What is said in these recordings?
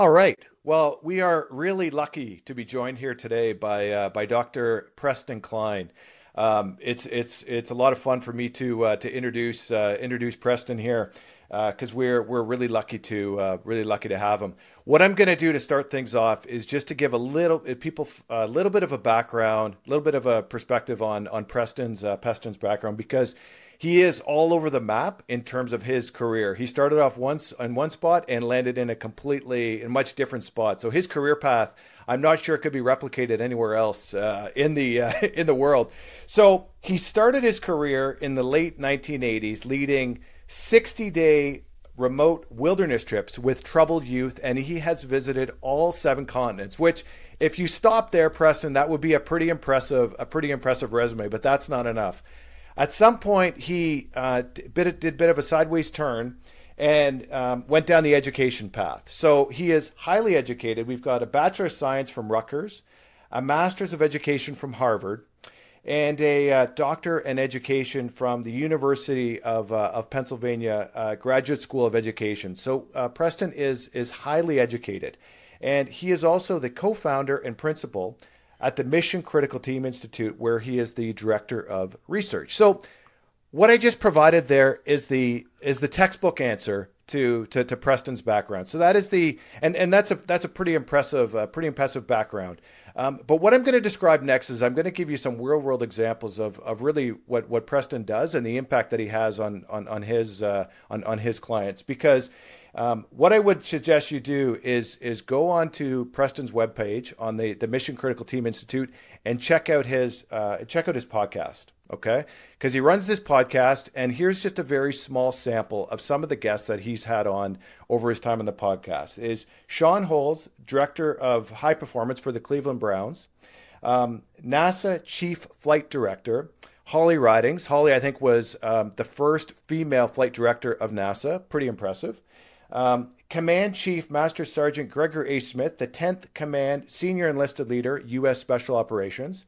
All right. Well, we are really lucky to be joined here today by uh, by Dr. Preston Cline. Um, it's it's it's a lot of fun for me to uh, to introduce uh, introduce Preston here because uh, we're we're really lucky to uh, really lucky to have him. What I'm going to do to start things off is just to give a little uh, people a little bit of a background, a little bit of a perspective on on Preston's Preston's background because he is all over the map in terms of his career. He started off once in one spot and landed in a completely in much different spot. So his career path, I'm not sure it could be replicated anywhere else uh, in the uh, in the world. So he started his career in the late 1980s, leading 60 day remote wilderness trips with troubled youth, and he has visited all seven continents. Which, if you stop there, Preston, that would be a pretty impressive a pretty impressive resume. But that's not enough. At some point, he uh, did, did a bit of a sideways turn and um, went down the education path. So he is highly educated. We've got a Bachelor of Science from Rutgers, a Master's of Education from Harvard, and a uh, Doctor in Education from the University of, uh, of Pennsylvania uh, Graduate School of Education. So uh, Preston is, is highly educated. And he is also the co founder and principal at the Mission Critical Team Institute, where he is the director of research. So, what I just provided there is the is the textbook answer to to, to Preston's background. So that is the and and that's a that's a pretty impressive uh, pretty impressive background. Um, but what I'm going to describe next is I'm going to give you some real world examples of, of really what, what Preston does and the impact that he has on on on his uh, on on his clients because um, what I would suggest you do is is go on to Preston's webpage on the, the Mission Critical Team Institute and check out his uh, check out his podcast. Okay, because he runs this podcast, and here's just a very small sample of some of the guests that he's had on over his time on the podcast. Is Sean Holz, director of high performance for the Cleveland Browns, um, NASA Chief Flight Director. Holly Ridings. Holly, I think, was um, the first female flight director of NASA. Pretty impressive. Um, Command Chief Master Sergeant Gregory A. Smith, the 10th Command Senior Enlisted Leader, U.S. Special Operations.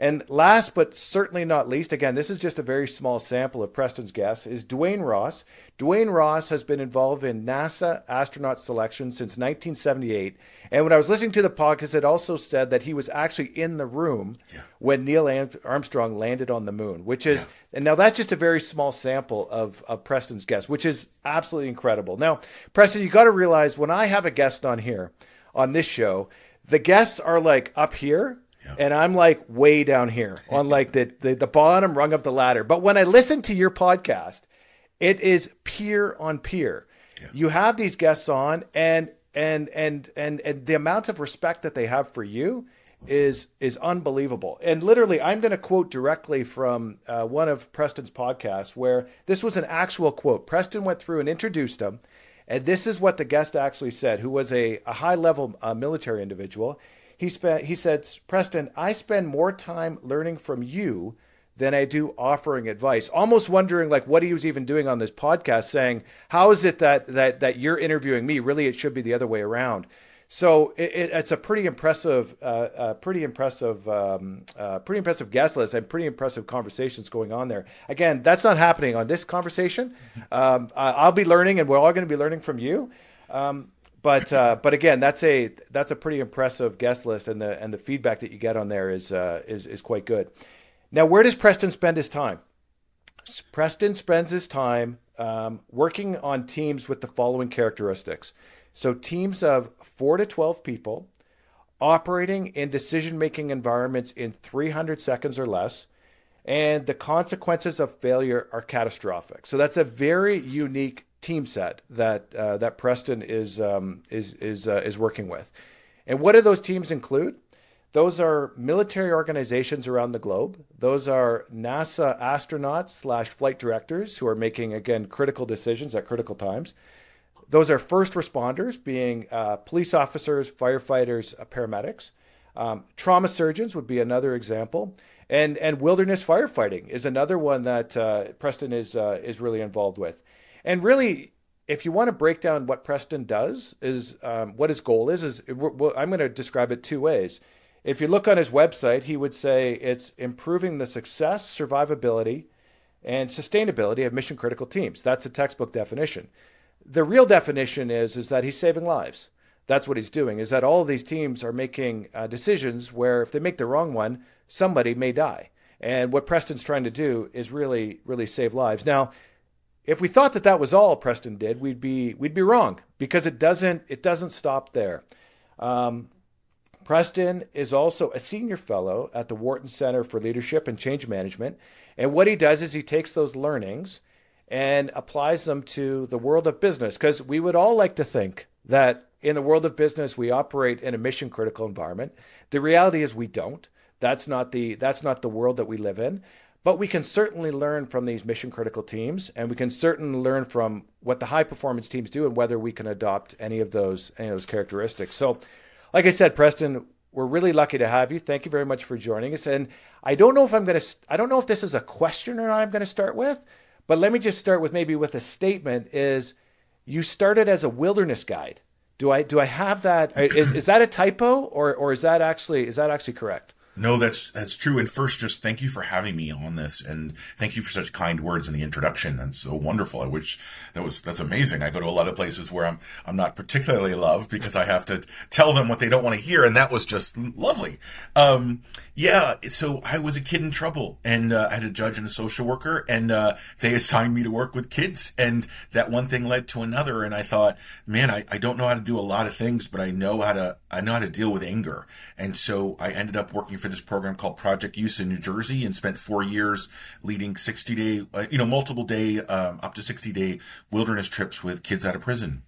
And last but certainly not least, again, this is just a very small sample of Preston's guests, is Duane Ross. Duane Ross has been involved in NASA astronaut selection since 1978. And when I was listening to the podcast, it also said that he was actually in the room yeah. when Neil Armstrong landed on the moon, which is, yeah. and now that's just a very small sample of, of Preston's guests, which is absolutely incredible. Now, Preston, you got to realize when I have a guest on here, on this show, the guests are like up here and I'm like way down here on like the, the, the bottom rung of the ladder. But when I listen to your podcast, it is peer on peer. Yeah. You have these guests on and and and and and the amount of respect that they have for you is is unbelievable. And literally, I'm going to quote directly from uh, one of Preston's podcasts, where this was an actual quote. Preston went through and introduced him, and this is what the guest actually said, who was a, a high level uh, military individual. He spent he said, Preston, I spend more time learning from you than I do offering advice. Almost wondering like what he was even doing on this podcast, saying, How is it that that that you're interviewing me? Really it should be the other way around. So it, it, it's a pretty impressive, uh, uh, pretty impressive, um, uh, pretty impressive guest list and pretty impressive conversations going on there. Again, that's not happening on this conversation. Um, I'll be learning, and we're all going to be learning from you. Um, but uh, but again, that's a that's a pretty impressive guest list, and the and the feedback that you get on there is uh, is is quite good. Now, where does Preston spend his time? Preston spends his time um, working on teams with the following characteristics. So, teams of four to twelve people, operating in decision making environments in 300 seconds or less, and the consequences of failure are catastrophic. So, that's a very unique team set that uh, that Preston is um, is is uh, is working with. And what do those teams include? Those are military organizations around the globe. Those are NASA astronauts slash flight directors who are making again critical decisions at critical times. Those are first responders, being uh, police officers, firefighters, uh, paramedics. Um, trauma surgeons would be another example, and and wilderness firefighting is another one that uh, Preston is uh, is really involved with. And really, if you want to break down what Preston does, is um, what his goal is, is I'm going to describe it two ways. If you look on his website, he would say it's improving the success, survivability, and sustainability of mission critical teams. That's a textbook definition. The real definition is is that he's saving lives. that's what he's doing. Is that all these teams are making uh, decisions where if they make the wrong one, somebody may die. And what Preston's trying to do is really, really save lives. Now, if we thought that that was all Preston did, we'd be we'd be wrong because it doesn't it doesn't stop there. Um, Preston is also a senior fellow at the Wharton Center for Leadership and Change Management, and what he does is he takes those learnings and applies them to the world of business because we would all like to think that in the world of business we operate in a mission critical environment. The reality is we don't. That's not the that's not the world that we live in. But we can certainly learn from these mission critical teams, and we can certainly learn from what the high performance teams do and whether we can adopt any of those any of those characteristics. So, like I said, Preston, we're really lucky to have you. Thank you very much for joining us. And I don't know if I'm to I don't know if this is a question or not I'm to start with, but let me just start with maybe with a statement is you started as a wilderness guide. Do I do I have that is is that a typo or or is that actually is that actually correct? No, that's that's true. And first, just thank you for having me on this, and thank you for such kind words in the introduction. That's so wonderful. I wish that was that's amazing. I go to a lot of places where I'm I'm not particularly loved because I have to tell them what they don't want to hear, and that was just lovely. Um, yeah, so I was a kid in trouble, and uh, I had a judge and a social worker, and uh, they assigned me to work with kids, and that one thing led to another, and I thought, man, I, I don't know how to do a lot of things, but I know how to I know how to deal with anger, and so I ended up working for this program called Project USE in New Jersey, and spent four years leading sixty day, uh, you know, multiple day, um, up to sixty day wilderness trips with kids out of prison.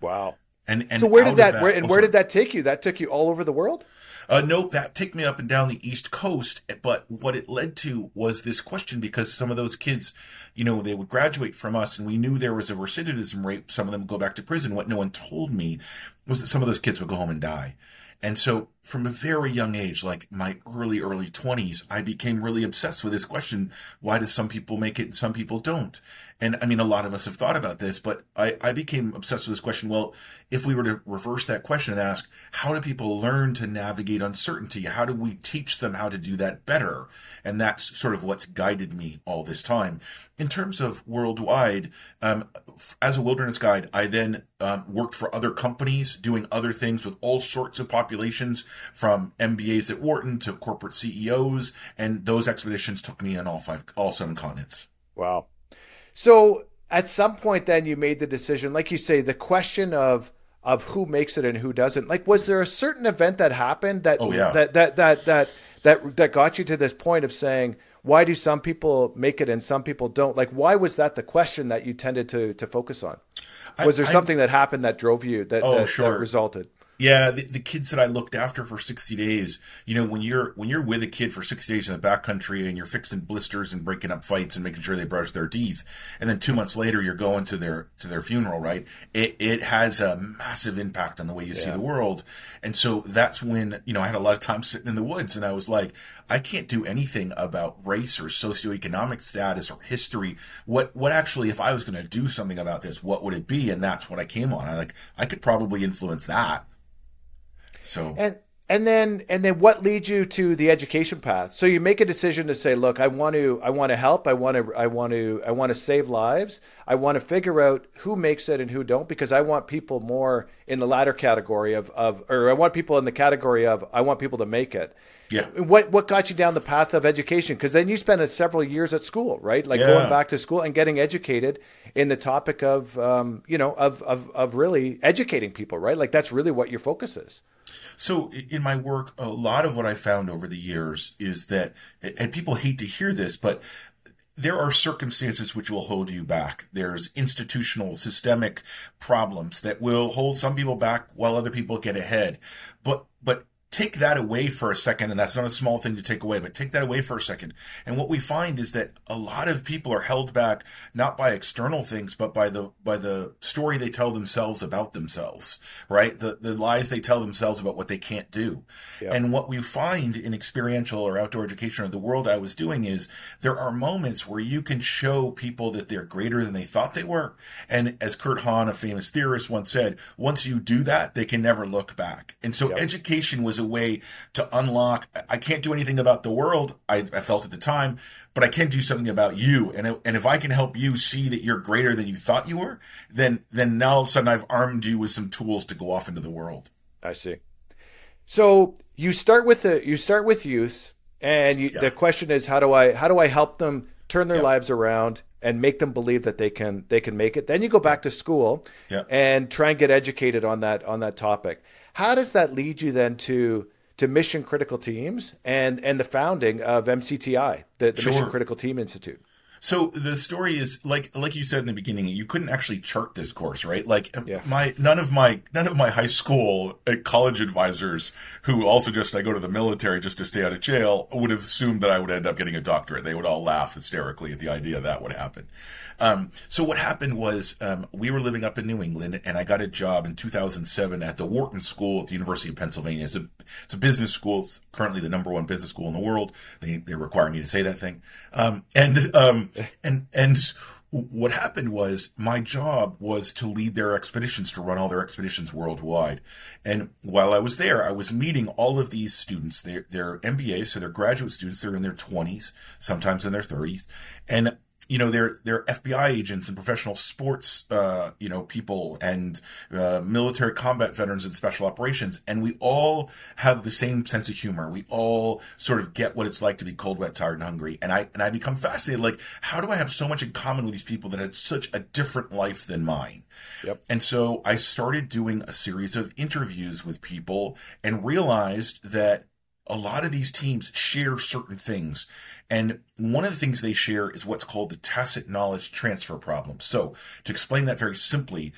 Wow. And, and so where did that, that, where, and oh, where did that take you? That took you all over the world? Uh, no, that took me up and down the East Coast. But what it led to was this question because some of those kids, you know, they would graduate from us and we knew there was a recidivism rate. Some of them would go back to prison. What no one told me was that some of those kids would go home and die. And so from a very young age, like my early, early 20s, I became really obsessed with this question why do some people make it and some people don't? And I mean, a lot of us have thought about this, but I, I became obsessed with this question. Well, if we were to reverse that question and ask, how do people learn to navigate uncertainty? How do we teach them how to do that better? And that's sort of what's guided me all this time. In terms of worldwide, um, as a wilderness guide, I then um, worked for other companies doing other things with all sorts of populations from MBAs at Wharton to corporate CEOs. And those expeditions took me on all five, all seven continents. Wow. So at some point, then you made the decision, like you say, the question of of who makes it and who doesn't. Like, was there a certain event that happened that oh, yeah. that, that that that that that got you to this point of saying, why do some people make it and some people don't? Like, why was that the question that you tended to to focus on? Was I, there something I, that happened that drove you that, oh, that, sure. that resulted? Yeah, the, the, kids that I looked after for 60 days, you know, when you're when you're with a kid for 60 days in the backcountry and you're fixing blisters and breaking up fights and making sure they brush their teeth, and then two months later you're going to their to their funeral, right? It it has a massive impact on the way you yeah. see the world, and so that's when you know I had a lot of time sitting in the woods, and I was like, I can't do anything about race or socioeconomic status or history. What what actually, if I was going to do something about this, what would it be? And that's what I came on. I like I could probably influence that so and and then and then what leads you to the education path? So you make a decision to say, look, I want to I want to help. I want to I want to I want to save lives. I want to figure out who makes it and who don't because I want people more in the latter category of of or I want people in the category of I want people to make it. Yeah. What what got you down the path of education? Because then you spent several years at school, right? Like yeah. going back to school and getting educated in the topic of um, you know of, of of really educating people, right? Like that's really what your focus is. So in my work, a lot of what I found over the years is that, and people hate to hear this, but there are circumstances which will hold you back. There's institutional, systemic problems that will hold some people back while other people get ahead. But, but take that away for a second, and that's not a small thing to take away, but take that away for a second. And what we find is that a lot of people are held back not by external things, but by the by the story they tell themselves about themselves, right? The the lies they tell themselves about what they can't do. And what we find in experiential or outdoor education or the world I was doing is there are moments where you can show people that they're greater than they thought they were. And as Kurt Hahn, a famous theorist, once said, once you do that, they can never look back. And so education was a way to unlock. I can't do anything about the world. I, I felt at the time, but I can do something about you. And and if I can help you see that you're greater than you thought you were, then then now all of a sudden I've armed you with some tools to go off into the world. I see. So you start with the you start with youth, and you, yeah. the question is how do I how do I help them turn their lives around and make them believe that they can they can make it. Then you go back to school and try and get educated on that on that topic. How does that lead you then to to mission critical teams and and the founding of MCTI, the, the sure. Mission Critical Team Institute? So the story is like like you said in the beginning, you couldn't actually chart this course, right? Like yeah. my none of my none of my high school uh, college advisors who also just I go to the military just to stay out of jail would have assumed that I would end up getting a doctorate. They would all laugh hysterically at the idea that would happen. Um, so what happened was um, we were living up in New England, and I got a job in 2007 at the Wharton School at the University of Pennsylvania. It's a it's a business school. It's currently the number one business school in the world. They they require me to say that thing. Um, and um, and and what happened was my job was to lead their expeditions to run all their expeditions worldwide. And while i was there i was meeting all of these students. They're, they're mbas so they're graduate students. They're in their 20s sometimes in their 30s and you know they're they're FBI agents and professional sports uh, you know people and uh, military combat veterans and special operations, and we all have the same sense of humor. We all sort of get what it's like to be cold, wet, tired, and hungry. And I and I become fascinated. Like, how do I have so much in common with these people that had such a different life than mine? Yep. And so I started doing a series of interviews with people and realized that a lot of these teams share certain things. And one of the things they share is what's called the tacit knowledge transfer problem. So, to explain that very simply,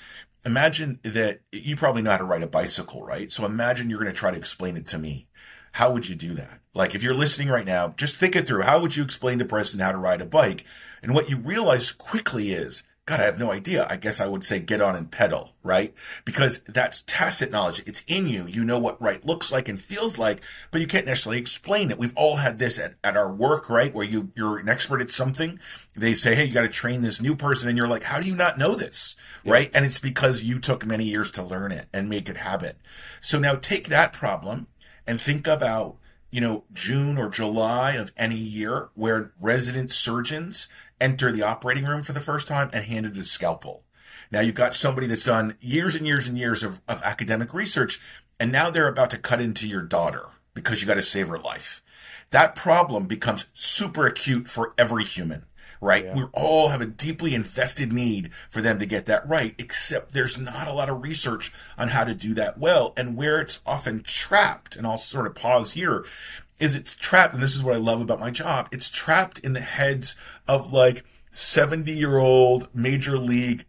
imagine that you probably know how to ride a bicycle, right? So, imagine you're going to try to explain it to me. How would you do that? Like, if you're listening right now, just think it through. How would you explain to Preston how to ride a bike? And what you realize quickly is God, I have no idea. I guess I would say get on and pedal, right? Because that's tacit knowledge. It's in you. You know what right looks like and feels like, but you can't necessarily explain it. We've all had this at, at our work, right? Where you, you're an expert at something. They say, Hey, you got to train this new person. And you're like, how do you not know this? Yeah. Right. And it's because you took many years to learn it and make it habit. So now take that problem and think about you know, June or July of any year where resident surgeons enter the operating room for the first time and handed a scalpel. Now you've got somebody that's done years and years and years of, of academic research, and now they're about to cut into your daughter because you got to save her life. That problem becomes super acute for every human right? Yeah. We all have a deeply invested need for them to get that right, except there's not a lot of research on how to do that well. And where it's often trapped, and I'll sort of pause here, is it's trapped, and this is what I love about my job, it's trapped in the heads of like 70 year old major league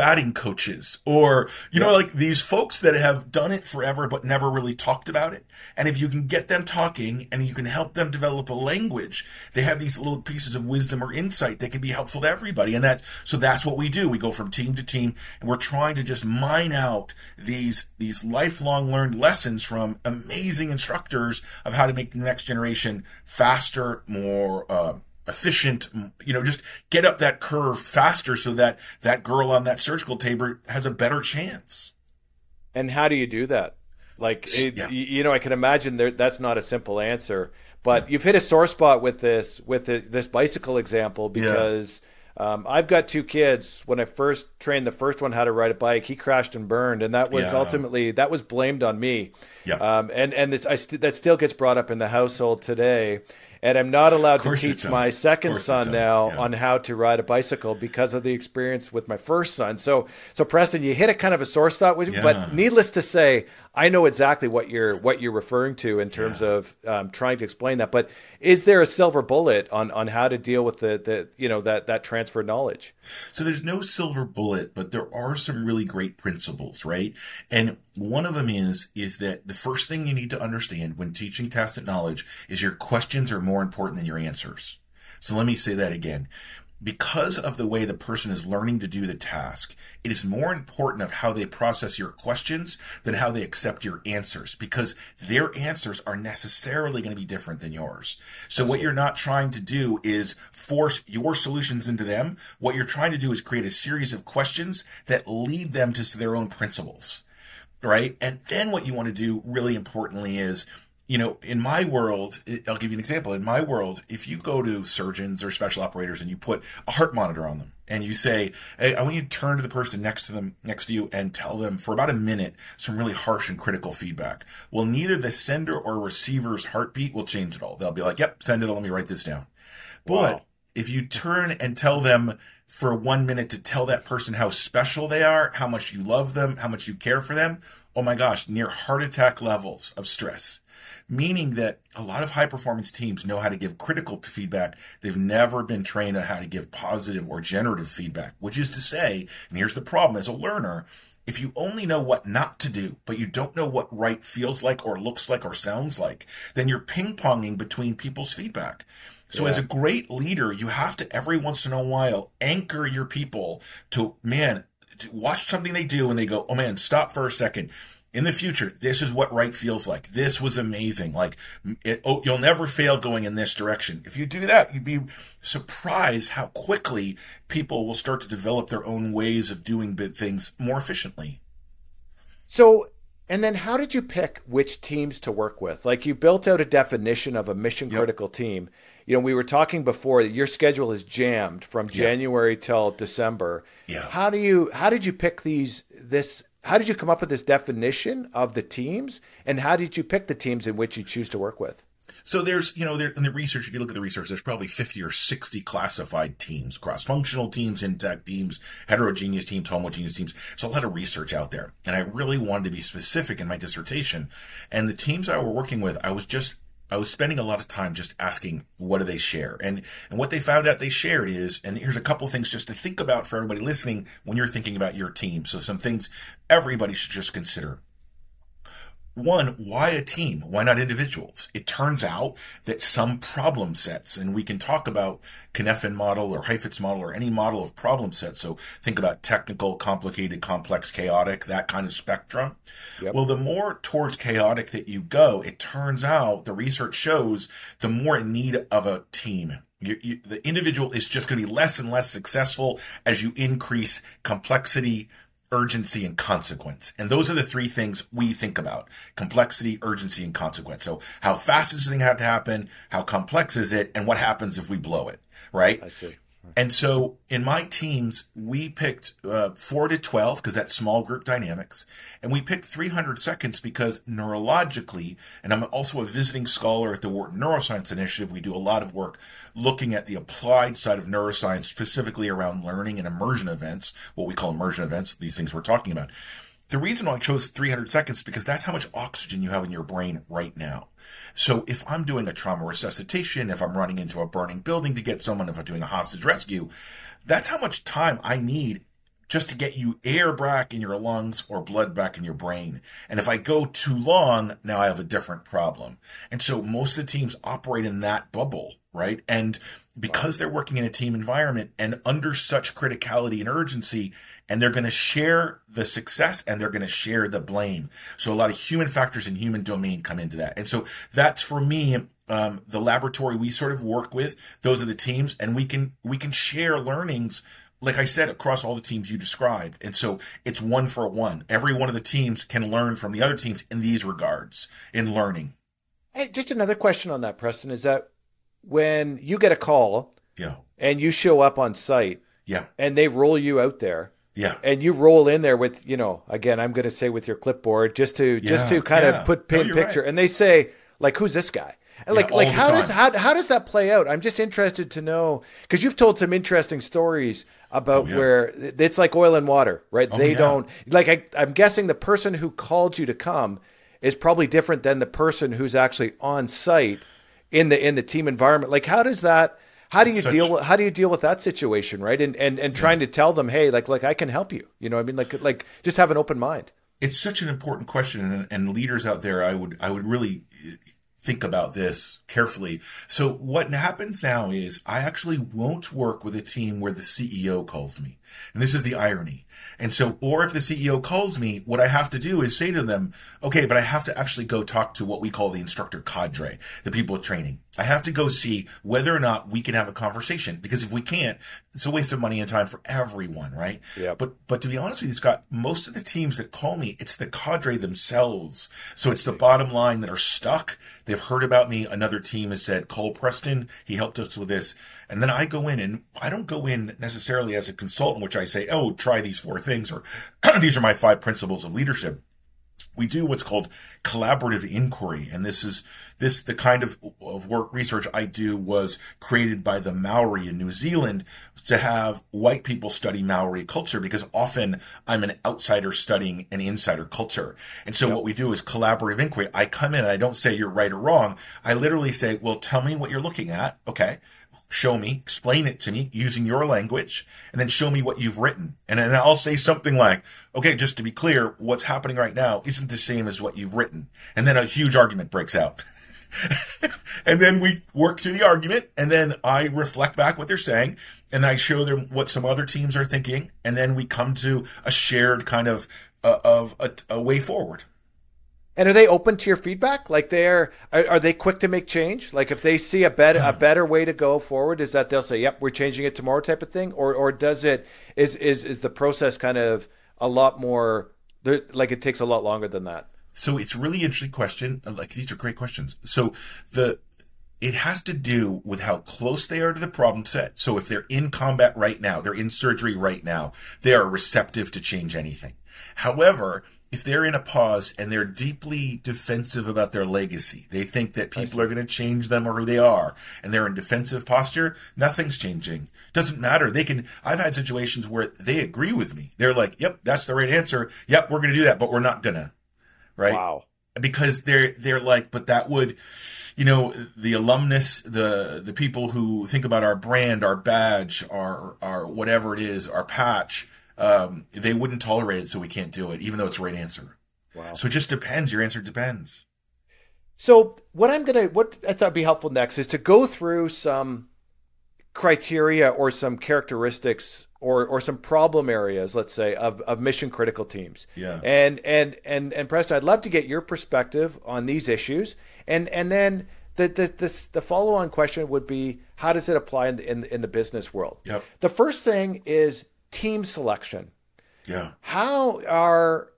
batting coaches or you know like these folks that have done it forever but never really talked about it. And if you can get them talking and you can help them develop a language they have these little pieces of wisdom or insight that can be helpful to everybody. And that so that's what we do. We go from team to team and we're trying to just mine out these these lifelong learned lessons from amazing instructors of how to make the next generation faster more uh, efficient, you know, just get up that curve faster so that that girl on that surgical table has a better chance. And how do you do that? Like, it, yeah. you know, I can imagine there, that's not a simple answer, but yeah. you've hit a sore spot with this, with the, this bicycle example because yeah. um, I've got two kids. When I first trained the first one how to ride a bike, he crashed and burned. And that was ultimately, that was blamed on me. Yeah. Um, and, and this, I st- that still gets brought up in the household today and I'm not allowed to teach my second son now yeah. on how to ride a bicycle because of the experience with my first son. So, so Preston, you hit a kind of a sore spot with, yeah. but needless to say, I know exactly what you're what you're referring to in terms yeah. of um, trying to explain that. But is there a silver bullet on on how to deal with the the you know that that transfer knowledge? So there's no silver bullet, but there are some really great principles, right? And one of them is is that the first thing you need to understand when teaching tacit knowledge is your questions are more important than your answers. So let me say that again because of the way the person is learning to do the task, it is more important of how they process your questions than how they accept your answers because their answers are necessarily going to be different than yours. So what you're not trying to do is force your solutions into them. What you're trying to do is create a series of questions that lead them to their own principles. right? And then what you want to do really importantly is you know, in my world, I'll give you an example. In my world, if you go to surgeons or special operators and you put a heart monitor on them and you say, Hey, I want you to turn to the person next to them, next to you and tell them for about a minute some really harsh and critical feedback. Well, neither the sender or receiver's heartbeat will change at all. They'll be like, Yep, send it. Let me write this down. But wow. if you turn and tell them for one minute to tell that person how special they are, how much you love them, how much you care for them, oh my gosh, near heart attack levels of stress meaning that a lot of high performance teams know how to give critical feedback. They've never been trained on how to give positive or generative feedback, which is to say, and here's the problem as a learner, if you only know what not to do, but you don't know what right feels like or looks like or sounds like, then you're ping ponging between people's feedback. So yeah. as a great leader, you have to every once in a while anchor your people to, man, to watch something they do and they go, oh man, stop for a second in the future, this is what right feels like. This was amazing. Like, it, oh, you'll never fail going in this direction. If you do that, you'd be surprised how quickly people will start to develop their own ways of doing things more efficiently. So, and then how did you pick which teams to work with? Like, you built out a definition of a mission critical yep. team. You know, we were talking before that your schedule is jammed from January yep. till December. Yeah. How do you, how did you pick these, this, how did you come up with this definition of the teams and how did you pick the teams in which you choose to work with? So there's you know there, in the research if you look at the research there's probably 50 or 60 classified teams cross-functional teams intact teams heterogeneous teams homogeneous teams. So a lot of research out there and i really wanted to be specific in my dissertation. And the teams i were working with i was just I was spending a lot of time just asking what do they share, and and what they found out they shared is, and here's a couple things just to think about for everybody listening when you're thinking about your team. So some things everybody should just consider. One, why a team? Why not individuals? It turns out that some problem sets, and we can talk about Cynefin model or Heifetz model or any model of problem sets. So think about technical, complicated, complex, chaotic, that kind of spectrum. Yep. Well, the more towards chaotic that you go, it turns out the research shows the more in need of a team. You, you, the individual is just going to be less and less successful as you increase complexity, urgency and consequence. And those are the three things we think about complexity, urgency, and consequence. So, how fast does this thing have to happen? How complex is it? And what happens if we blow it? Right? I see. And so in my teams, we picked uh, 4 to 12 because that's small group dynamics. And we picked 300 seconds because neurologically, and I'm also a visiting scholar at the Wharton Neuroscience Initiative, we do a lot of work looking at the applied side of neuroscience, specifically around learning and immersion events, what we call immersion events, these things we're talking about. The reason I chose 300 seconds because that's how much oxygen you have in your brain right now. So if I'm doing a trauma resuscitation, if I'm running into a burning building to get someone, if I'm doing a hostage rescue, that's how much time I need just to get you air back in your lungs or blood back in your brain. And if I go too long, now I have a different problem. And so most of the teams operate in that bubble, right? And because they're working in a team environment and under such criticality and urgency, and they're going to share the success and they're going to share the blame. So a lot of human factors and human domain come into that. And so that's for me um, the laboratory we sort of work with. Those are the teams, and we can we can share learnings. Like I said, across all the teams you described. And so it's one for one. Every one of the teams can learn from the other teams in these regards in learning. Hey, just another question on that, Preston, is that when you get a call yeah. and you show up on site yeah. and they roll you out there, yeah. And you roll in there with, you know, again, I'm going to say with your clipboard just to yeah, just to kind yeah. of put pin no, picture. Right. And they say, like, who's this guy? And like, yeah, like how does how how does that play out? I'm just interested to know because you've told some interesting stories about oh, where it's like oil and water, right? Oh, they don't like. I, I'm guessing the person who called you to come is probably different than the person who's actually on site in the in the team environment. Like, how does that? How do you such... deal with how do you deal with that situation right? And and and trying yeah. to tell them hey like like i can help you you know i mean? Like like just have an open mind. It's such an important question and, and leaders out there i would i would really uh, think about this carefully. So what happens now is i actually won't work with a team where the ceo calls me. And this is the irony. And so, or if the CEO calls me, what I have to do is say to them, okay, but I have to actually go talk to what we call the instructor cadre, the people training. I have to go see whether or not we can have a conversation because if we can't, it's a waste of money and time for everyone, right? Yeah. But but to be honest with you, Scott, most of the teams that call me, it's the cadre themselves. So it's the bottom line that are stuck. They've heard about me. Another team has said, Cole Preston, he helped us with this. And then I go in and I don't go in necessarily as a consultant, which I say, oh, try these four things or these are my five principles of leadership we do what's called collaborative inquiry. And this is this the kind of, of work research i do was created by the maori in new zealand to have white people study maori culture because often i'm an outsider studying an insider culture. And so yep. what we do is collaborative inquiry. I come in and i don't say you're right or wrong. I literally say well tell me what you're looking at. Okay show me, explain it to me using your language, and then show me what you've written. And then I'll say something like, okay, just to be clear, what's happening right now isn't the same as what you've written. And then a huge argument breaks out. and then we work through the argument, and then I reflect back what they're saying, and I show them what some other teams are thinking, and then we come to a shared kind of uh, of a, a way forward. And are they open to your feedback? Like they're are, are, they quick to make change? Like if they see a better a better way to go forward, is that they'll say, "Yep, we're changing it tomorrow," type of thing, or or does it is is is the process kind of a lot more like it takes a lot longer than that? So it's really interesting question. Like these are great questions. So the it has to do with how close they are to the problem set. So if they're in combat right now, they're in surgery right now, they are receptive to change anything. However, if they're in a pause and they're deeply defensive about their legacy, they think that people are going to change them or who they are, and they're in defensive posture, nothing's changing. Doesn't matter. They can, I've had situations where they agree with me. They're like, yep, that's the right answer. Yep, we're going to do that, but we're not gonna. Right? Wow. Because they're, they're like, but that would, you know, the alumnus, the, the people who think about our brand, our badge, our, our whatever it is, our patch, um, they wouldn't tolerate it, so we can't do it, even though it's the right answer. Wow. So it just depends. Your answer depends. So what I'm gonna, what I thought would be helpful next is to go through some criteria or some characteristics or or some problem areas, let's say, of, of mission critical teams. Yeah. And and and and Preston, I'd love to get your perspective on these issues, and and then the the this, the follow on question would be, how does it apply in the, in, in the business world? Yep. The first thing is team selection. Yeah. How are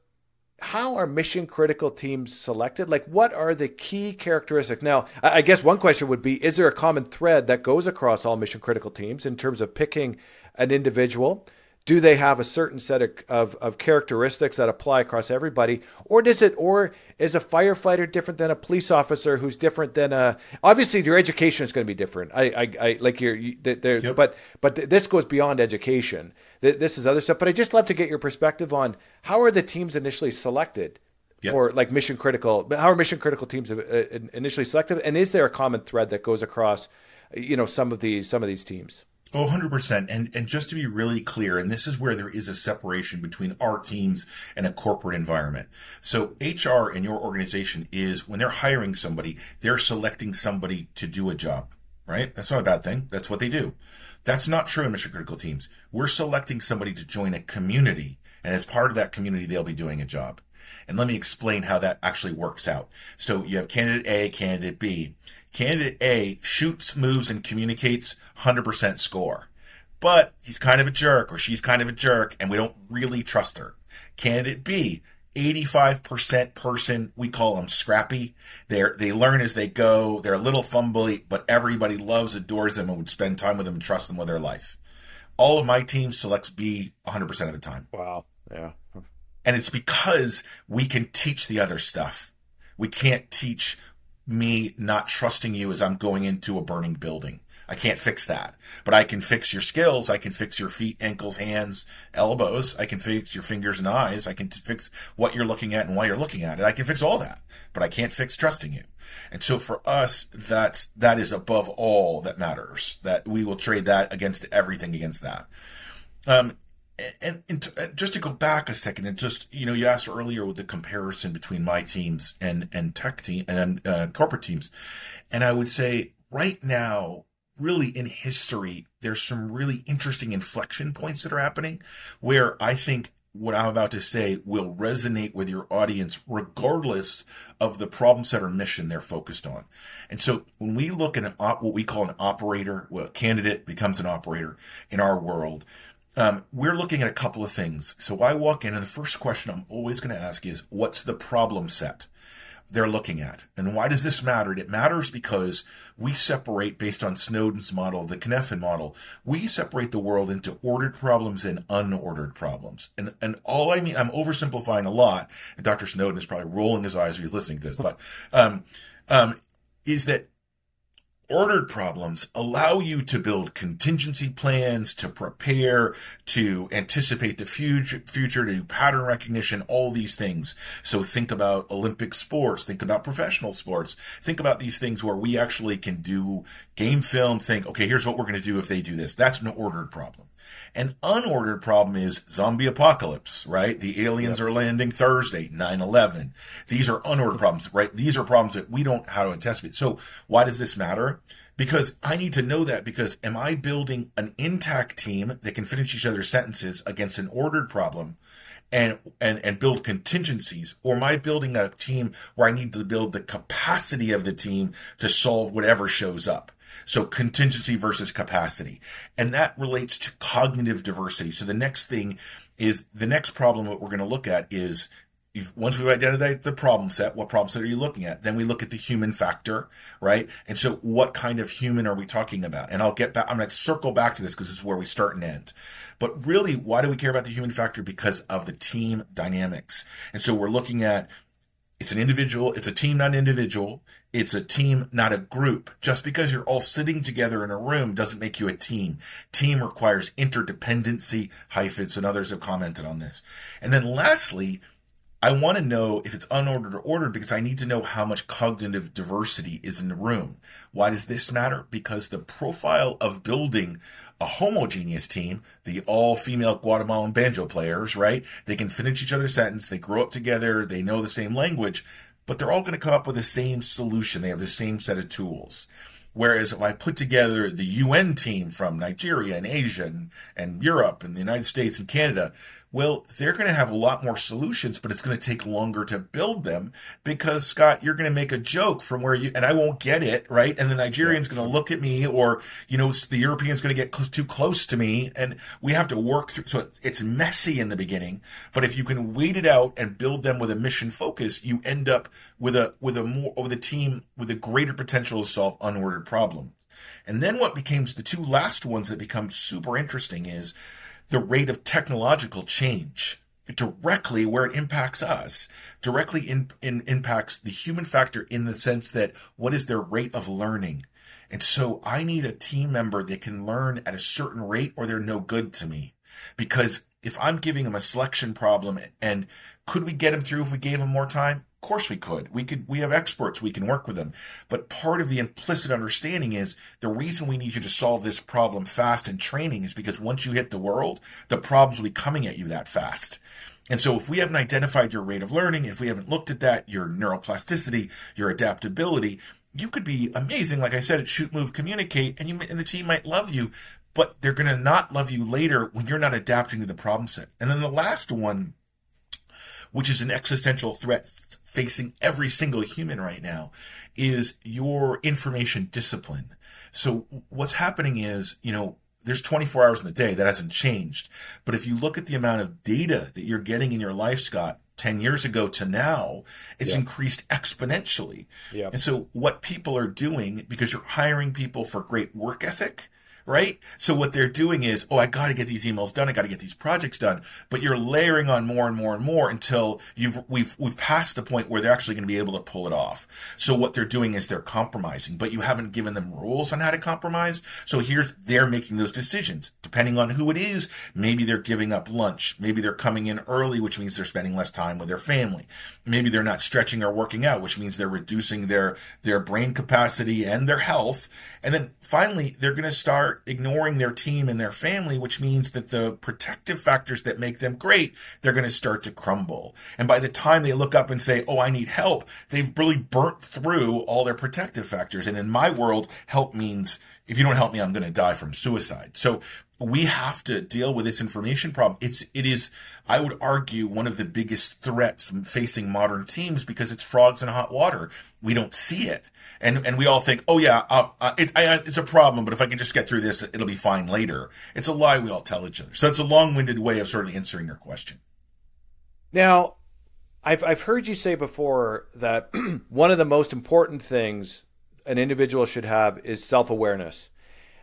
how are mission critical teams selected? Like, what are the key characteristics? Now, I guess one question would be: Is there a common thread that goes across all mission critical teams in terms of picking an individual? Do they have a certain set of, of, of, characteristics that apply across everybody or does it or is a firefighter different than a police officer who's different than a obviously your education is going to be different i i, I like your there yep. but but this goes beyond education this is other stuff but i just love to get your perspective on how are the teams initially selected yep. for like mission critical how are mission critical teams uh, initially selected and is there a common thread that goes across you know some of these some of these teams Oh, 100%. And, and just to be really clear, and this is where there is a separation between our teams and a corporate environment. So HR in your organization is when they're hiring somebody, they're selecting somebody to do a job, right? That's not a bad thing. That's what they do. That's not true in mission critical teams. We're selecting somebody to join a community. And as part of that community, they'll be doing a job. And let me explain how that actually works out. So you have candidate A, candidate B. Candidate A shoots, moves, and communicates 100% score. But he's kind of a jerk or she's kind of a jerk and we don't really trust her. Candidate B, 85% person, we call them scrappy. They're, they learn as they go. They're a little fumbly, but everybody loves, adores them and would spend time with them and trust them with their life. All of my team selects B 100% of the time. Wow. Yeah. And it's because we can teach the other stuff. We can't teach me not trusting you as I'm going into a burning building. I can't fix that, but I can fix your skills. I can fix your feet, ankles, hands, elbows. I can fix your fingers and eyes. I can fix what you're looking at and why you're looking at it. I can fix all that, but I can't fix trusting you. And so for us, that's, that is above all that matters, that we will trade that against everything against that. Um, and, and to, just to go back a second and just you know you asked earlier with the comparison between my teams and and tech team and uh, corporate teams and i would say right now really in history, there's some really interesting inflection points that are happening where I think what I'm about to say will resonate with your audience regardless of the problem set or mission they're focused on. And so when we look at op, what we call an operator, well, a candidate becomes an operator in our world, um, we're looking at a couple of things. So I walk in and the first question I'm always going to ask is, what's the problem set? they're looking at. And why does this matter? It matters because we separate based on Snowden's model, the Cynefin model. We separate the world into ordered problems and unordered problems. And and all I mean, I'm oversimplifying a lot. And Dr. Snowden is probably rolling his eyes as he's listening to this, but um, um, is that ordered problems allow you to build contingency plans, to prepare, to anticipate the future, future, to do pattern recognition, all these things. So think about Olympic sports, think about professional sports, think about these things where we actually can do game film, think, okay, here's what we're going to do if they do this. That's an ordered problem. An unordered problem is zombie apocalypse, right? The aliens yep. are landing Thursday, 9-11. These are unordered problems, right? These are problems that we don't how to anticipate. So why does this matter? Because I need to know that because am I building an intact team that can finish each other's sentences against an ordered problem? and and and build contingencies or am i building a team where i need to build the capacity of the team to solve whatever shows up so contingency versus capacity. And that relates to cognitive diversity. So the next thing is the next problem that we're going to look at is once we've identified the problem set, what problem set are you looking at? Then we look at the human factor, right? And so what kind of human are we talking about? And I'll get back, I'm going to circle back to this because this is where we start and end. But really, why do we care about the human factor? Because of the team dynamics. And so we're looking at it's an individual, it's a team, not an individual. It's a team, not a group. Just because you're all sitting together in a room doesn't make you a team. Team requires interdependency. Heifetz and others have commented on this. And then lastly, I want to know if it's unordered or ordered because I need to know how much cognitive diversity is in the room. Why does this matter? Because the profile of building a homogeneous team, the all female Guatemalan banjo players, right? They can finish each other's sentence, they grow up together, they know the same language but they're all going to come up with the same solution. They have the same set of tools. Whereas if I put together the UN team from Nigeria and Asia and, and Europe and the United States and Canada, well, they're going to have a lot more solutions, but it's going to take longer to build them because Scott, you're going to make a joke from where you, and I won't get it, right? And the Nigerian's going to look at me or, you know, the European's going to get close, too close to me and we have to work through. So it's messy in the beginning, but if you can wait it out and build them with a mission focus, you end up with a, with a more, with a team with a greater potential to solve unordered problems. And then what becomes the two last ones that become super interesting is the rate of technological change directly where it impacts us directly in, in, impacts the human factor in the sense that what is their rate of learning? And so i need a team member that can learn at a certain rate or they're no good to me. Because if i'm giving them a selection problem and could we get them through if we gave them more time of course we could. We could we have experts, we can work with them. But part of the implicit understanding is the reason we need you to solve this problem fast in training is because once you hit the world, the problems will be coming at you that fast. And so if we haven't identified your rate of learning, if we haven't looked at that, your neuroplasticity, your adaptability, you could be amazing, like I said, at shoot, move, communicate, and you and the team might love you, but they're going to not love you later when you're not adapting to the problem set. And then the last one, which is an existential threat facing every single human right now is your information discipline. So what's happening is, you know, there's 24 hours in the day that hasn't changed. But if you look at the amount of data that you're getting in your life, Scott, 10 years ago to now, it's yeah. increased exponentially. Yeah. And so what people are doing, because you're hiring people for great work ethic, right? So what they're doing is, oh, I got to get these emails done. I got to get these projects done. But you're layering on more and more and more until you've we've we've passed the point where they're actually going to be able to pull it off. So what they're doing is they're compromising, but you haven't given them rules on how to compromise. So here's they're making those decisions depending on who it is. Maybe they're giving up lunch. Maybe they're coming in early, which means they're spending less time with their family. Maybe they're not stretching or working out, which means they're reducing their their brain capacity and their health. And then finally, they're going to start ignoring their team and their family, which means that the protective factors that make them great, they're going to start to crumble. And by the time they look up and say, Oh, I need help, they've really burnt through all their protective factors. And in my world, help means if you don't help me, I'm going to die from suicide. So we have to deal with this information problem. It's it is I would argue one of the biggest threats facing modern teams because it's frogs in hot water. We don't see it, and and we all think, oh yeah, uh, uh, it, I, it's a problem, but if I can just get through this, it'll be fine later. It's a lie we all tell each other. So it's a long-winded way of sort of answering your question. Now, I've I've heard you say before that one of the most important things an individual should have is self-awareness.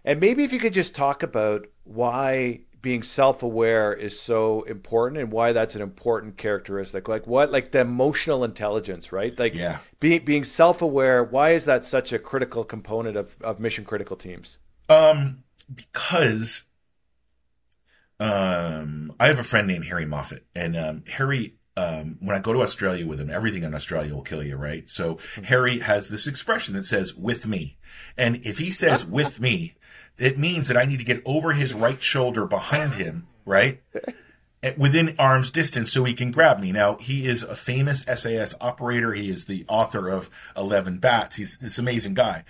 And maybe if you could just talk about why being self-aware is so important and why that's an important characteristic like what like the emotional intelligence right like yeah. being being self-aware why is that such a critical component of, of mission critical teams um because um i have a friend named harry moffat and um harry um, when I go to Australia with him, everything in Australia will kill you, right? So mm-hmm. Harry has this expression that says "with me," and if he says "with me," it means that I need to get over his right shoulder behind him, right? Within arm's distance so he can grab me. Now, he is a famous SAS operator. He is the author of 11 Bats. He's this amazing guy.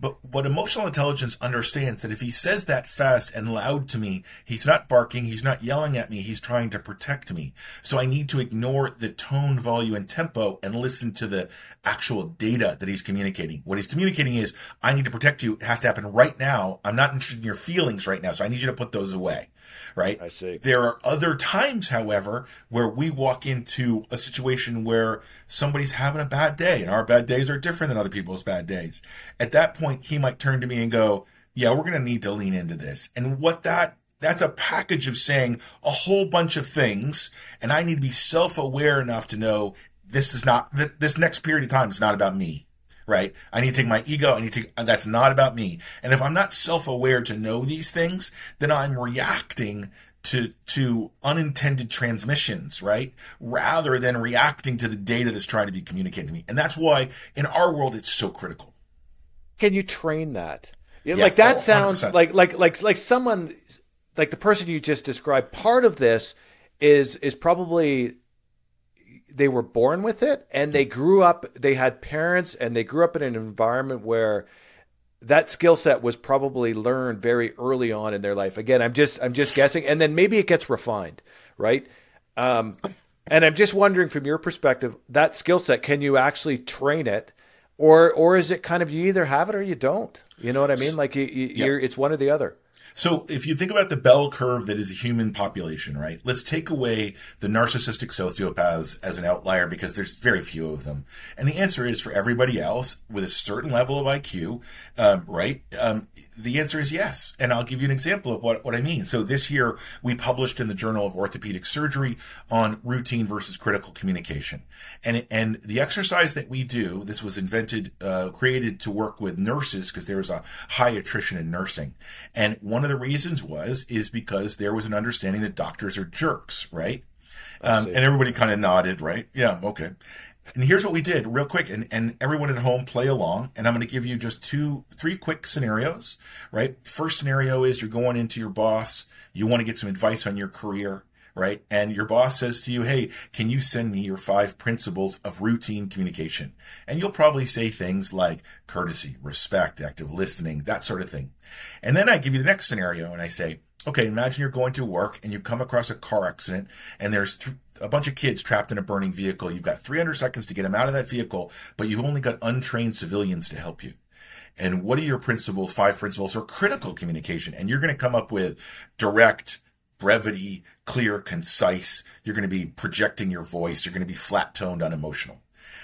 But what emotional intelligence understands that if he says that fast and loud to me, he's not barking, he's not yelling at me, he's trying to protect me. So I need to ignore the tone, volume, and tempo and listen to the actual data that he's communicating. What he's communicating is, I need to protect you. It has to happen right now. I'm not interested in your feelings right now. So I need you to put those away right? I see. There are other times, however, where we walk into a situation where somebody's having a bad day, and our bad days are different than other people's bad days. At that point, he might turn to me and go, "Yeah, we're going to need to lean into this." And what that that's a package of saying a whole bunch of things, and I need to be self-aware enough to know this is not this next period of time is not about me right? I need to take my ego. I need to, uh, that's not about me. And if I'm not self aware to know these things, then I'm reacting to, to unintended transmissions, right? Rather than reacting to the data that's trying to be communicated to me. And that's why in our world, it's so critical. Can you train that? Yeah, like that oh, sounds like, like, like, like someone, like the person you just described, part of this is, is probably they were born with it and they grew up they had parents and they grew up in an environment where that skill set was probably learned very early on in their life. Again i'm just i'm just guessing and then maybe it gets refined right? Um, and i'm just wondering from your perspective that skill set can you actually train it or or is it kind of you either have it or you don't? You know what i mean? Like you, you, are it's one or the other so if you think about the bell curve that is a human population, right? Let's take away the narcissistic sociopaths as an outlier because there's very few of them. And the answer is for everybody else with a certain level of IQ, um, right? Um, the answer is yes. And I'll give you an example of what, what I mean. So this year we published in the Journal of Orthopedic Surgery on routine versus critical communication. And, and the exercise that we do, this was invented, uh, created to work with nurses because there was a high attrition in nursing. And one of the reasons was, is because there was an understanding that doctors are jerks, right? Um, and everybody kind of nodded, right? Yeah, okay. And here's what we did real quick, and, and everyone at home play along. And I'm going to give you just two, three quick scenarios, right? First scenario is you're going into your boss, you want to get some advice on your career, right? And your boss says to you, Hey, can you send me your five principles of routine communication? And you'll probably say things like courtesy, respect, active listening, that sort of thing. And then I give you the next scenario and I say, Okay, imagine you're going to work and you come across a car accident and there's th- a bunch of kids trapped in a burning vehicle. You've got 300 seconds to get them out of that vehicle, but you've only got untrained civilians to help you. And what are your principles, five principles or critical communication? And you're going to come up with direct, brevity, clear, concise. You're going to be projecting your voice. You're going to be flat toned, unemotional.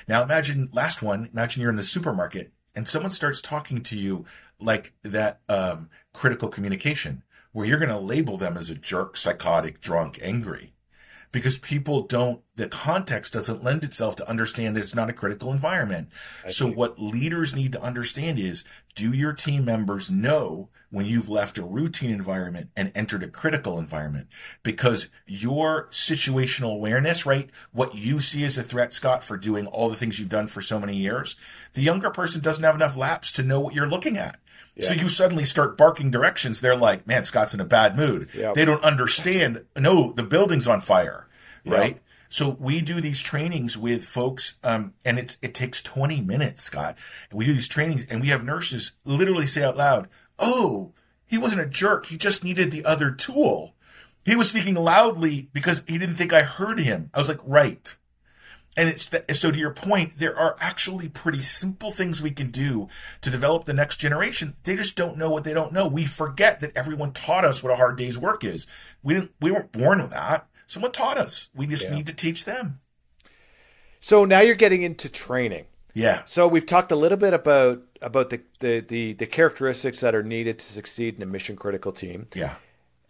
Now imagine last one, imagine you're in the supermarket and someone starts talking to you like that um, critical communication where you're going to label them as a jerk, psychotic, drunk, angry because people don't the context doesn't lend itself to understand that it's not a critical environment. I so see. what leaders need to understand is do your team members know when you've left a routine environment and entered a critical environment? Because your situational awareness, right? What you see as a threat, Scott, for doing all the things you've done for so many years, the younger person doesn't have enough laps to know what you're looking at. Yeah. So you suddenly start barking directions. They're like, man, Scott's in a bad mood. They don't understand. No, the building's on fire, right? So we do these trainings with folks, um, and it's, it takes 20 minutes, Scott. And we do these trainings and we have nurses literally say out loud, oh, he wasn't a jerk. He just needed the other tool. He was speaking loudly because he didn't think I heard him. I was like, right. And it's so to your point, there are actually pretty simple things we can do to develop the next generation. They just don't know what they don't know. We forget that everyone taught us what a hard day's work is. We didn't. We weren't born with that. Someone taught us. We just yeah. need to teach them. So now you're getting into training. Yeah. So we've talked a little bit about about the the the, the characteristics that are needed to succeed in a mission critical team. Yeah.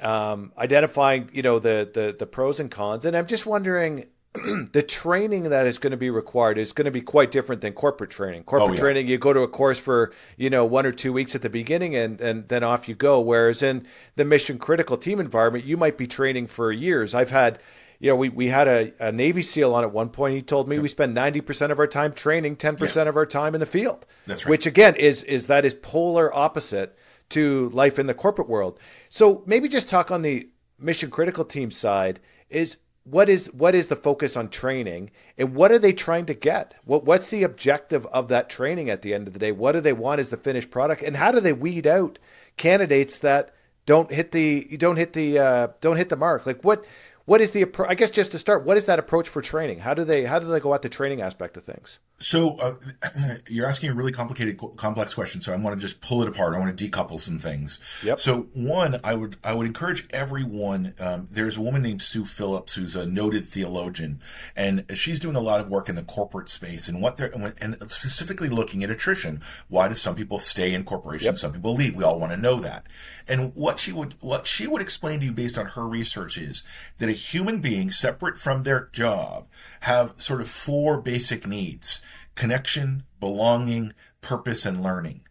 Um, identifying, you know, the the the pros and cons, and I'm just wondering the training that is going to be required is going to be quite different than corporate training. Oh, corporate oh, yeah. training, you go to a course for you know one or two weeks at the beginning, and and then off you go. Whereas in the mission critical team environment, you might be training for years. I've had. You know, we, we had a, a Navy SEAL on at one point. He told me yep. we spend ninety percent of our time training, ten percent of our time in the field. That's right. Which again is is that is polar opposite to life in the corporate world. So maybe just talk on the mission critical team side. Is what is what is the focus on training and what are they trying to get? What what's the objective of that training at the end of the day? What do they want as the finished product and how do they weed out candidates that don't hit the don't hit the uh, don't hit the mark? Like what what is the i guess just to start what is that approach for training? How do they how do they go at the training aspect of things so uh, you're asking a really complicated, complex question. So I want to just pull it apart. I want to decouple some things. Yep. So one, I would I would encourage everyone. Um, there's a woman named Sue Phillips who's a noted theologian, and she's doing a lot of work in the corporate space and what they're and specifically looking at attrition. Why do some people stay in corporations? Yep. Some people leave. We all want to know that. And what she would what she would explain to you based on her research is that a human being separate from their job have sort of four basic needs connection, belonging, purpose, and learning.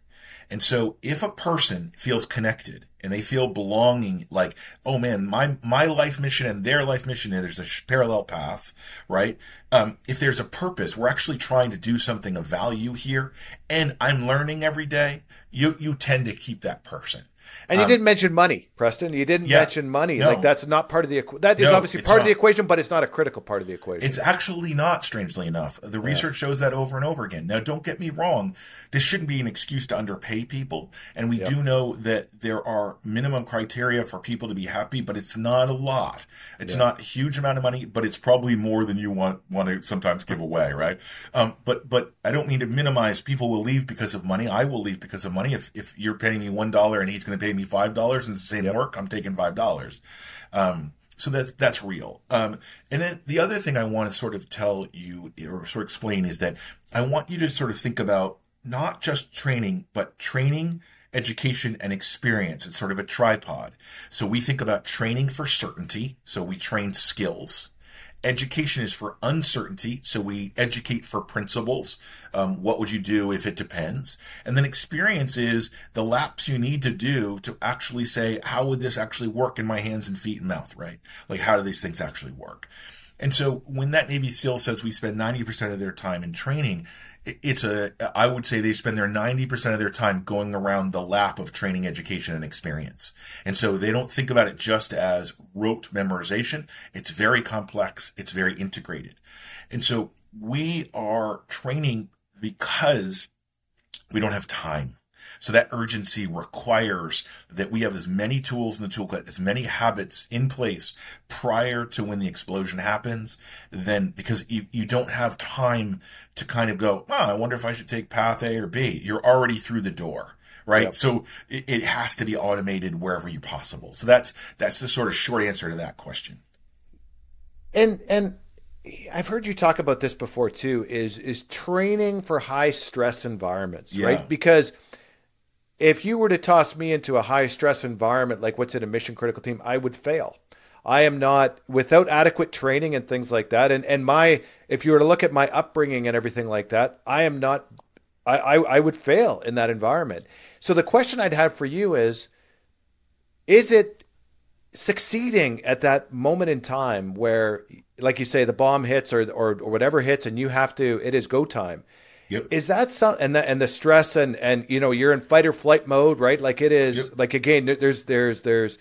And so if a person feels connected and they feel belonging, like, oh man, my, my life mission and their life mission, and there's a parallel path, right? Um, if there's a purpose, we're actually trying to do something of value here and I'm learning every day, you, you tend to keep that person. And you um, didn't mention money, Preston. You didn't yeah, mention money. No. Like that's not part of the that is no, obviously part not. of the equation, but it's not a critical part of the equation. It's actually not. Strangely enough, the yeah. research shows that over and over again. Now, don't get me wrong. This shouldn't be an excuse to underpay people, and we yep. do know that there are minimum criteria for people to be happy, but it's not a lot. It's yeah. not a huge amount of money, but it's probably more than you want want to sometimes give away, right? Um, but but I don't mean to minimize. People will leave because of money. I will leave because of money. If if you're paying me one dollar and he's going to pay me five dollars and the same yep. work, I'm taking five dollars. Um, so that's that's real. Um, and then the other thing I want to sort of tell you or sort of explain is that I want you to sort of think about not just training, but training, education, and experience. It's sort of a tripod. So we think about training for certainty. So we train skills. Education is for uncertainty, so we educate for principles. Um, what would you do if it depends? And then experience is the laps you need to do to actually say, how would this actually work in my hands and feet and mouth, right? Like, how do these things actually work? And so when that Navy SEAL says we spend 90% of their time in training, it's a i would say they spend their 90% of their time going around the lap of training education and experience. And so they don't think about it just as rote memorization. It's very complex. It's very integrated. And so we are training because we don't have time so that urgency requires that we have as many tools in the toolkit, as many habits in place prior to when the explosion happens, then because you, you don't have time to kind of go, oh, I wonder if I should take path A or B. You're already through the door right? Yep. So it, it, has to be automated wherever you possible. So that's that's the sort of short answer to that question. And and I've heard you talk about this before too. Is is training for high stress environments, yeah. right? Because if you were to toss me into a high stress environment like what's in a mission critical team, I would fail. I am not without adequate training and things like that. And and my if you were to look at my upbringing and everything like that, I am not I, I, I would fail in that environment. So the question I'd have for you is is it succeeding at that moment in time where like you say the bomb hits or or, or whatever hits and you have to it is go time Yep. Is that some and the and the stress and and you know you're in fight or flight mode, right? Like it is yep. like again there's there's there's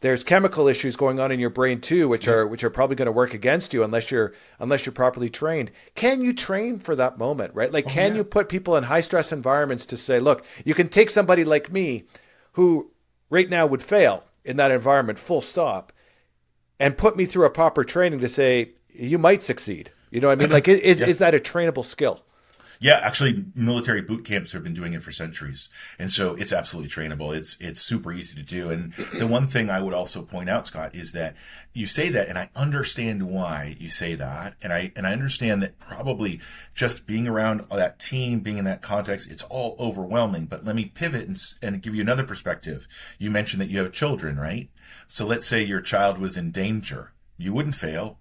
there's chemical issues going on in your brain too, which yep. are which are probably going to work against you unless you're unless you're properly trained. Can you train for that moment, right? Like, oh, can yeah. you put people in high stress environments to say, look, you can take somebody like me who right now would fail in that environment, full stop, and put me through a proper training to say you might succeed. You know what I mean? Like, is yeah. is that a trainable skill? Yeah, actually, military boot camps have been doing it for centuries, and so it's absolutely trainable. It's it's super easy to do. And the one thing I would also point out, Scott, is that you say that, and I understand why you say that, and I and I understand that probably just being around that team, being in that context, it's all overwhelming. But let me pivot and, and give you another perspective. You mentioned that you have children, right? So let's say your child was in danger, you wouldn't fail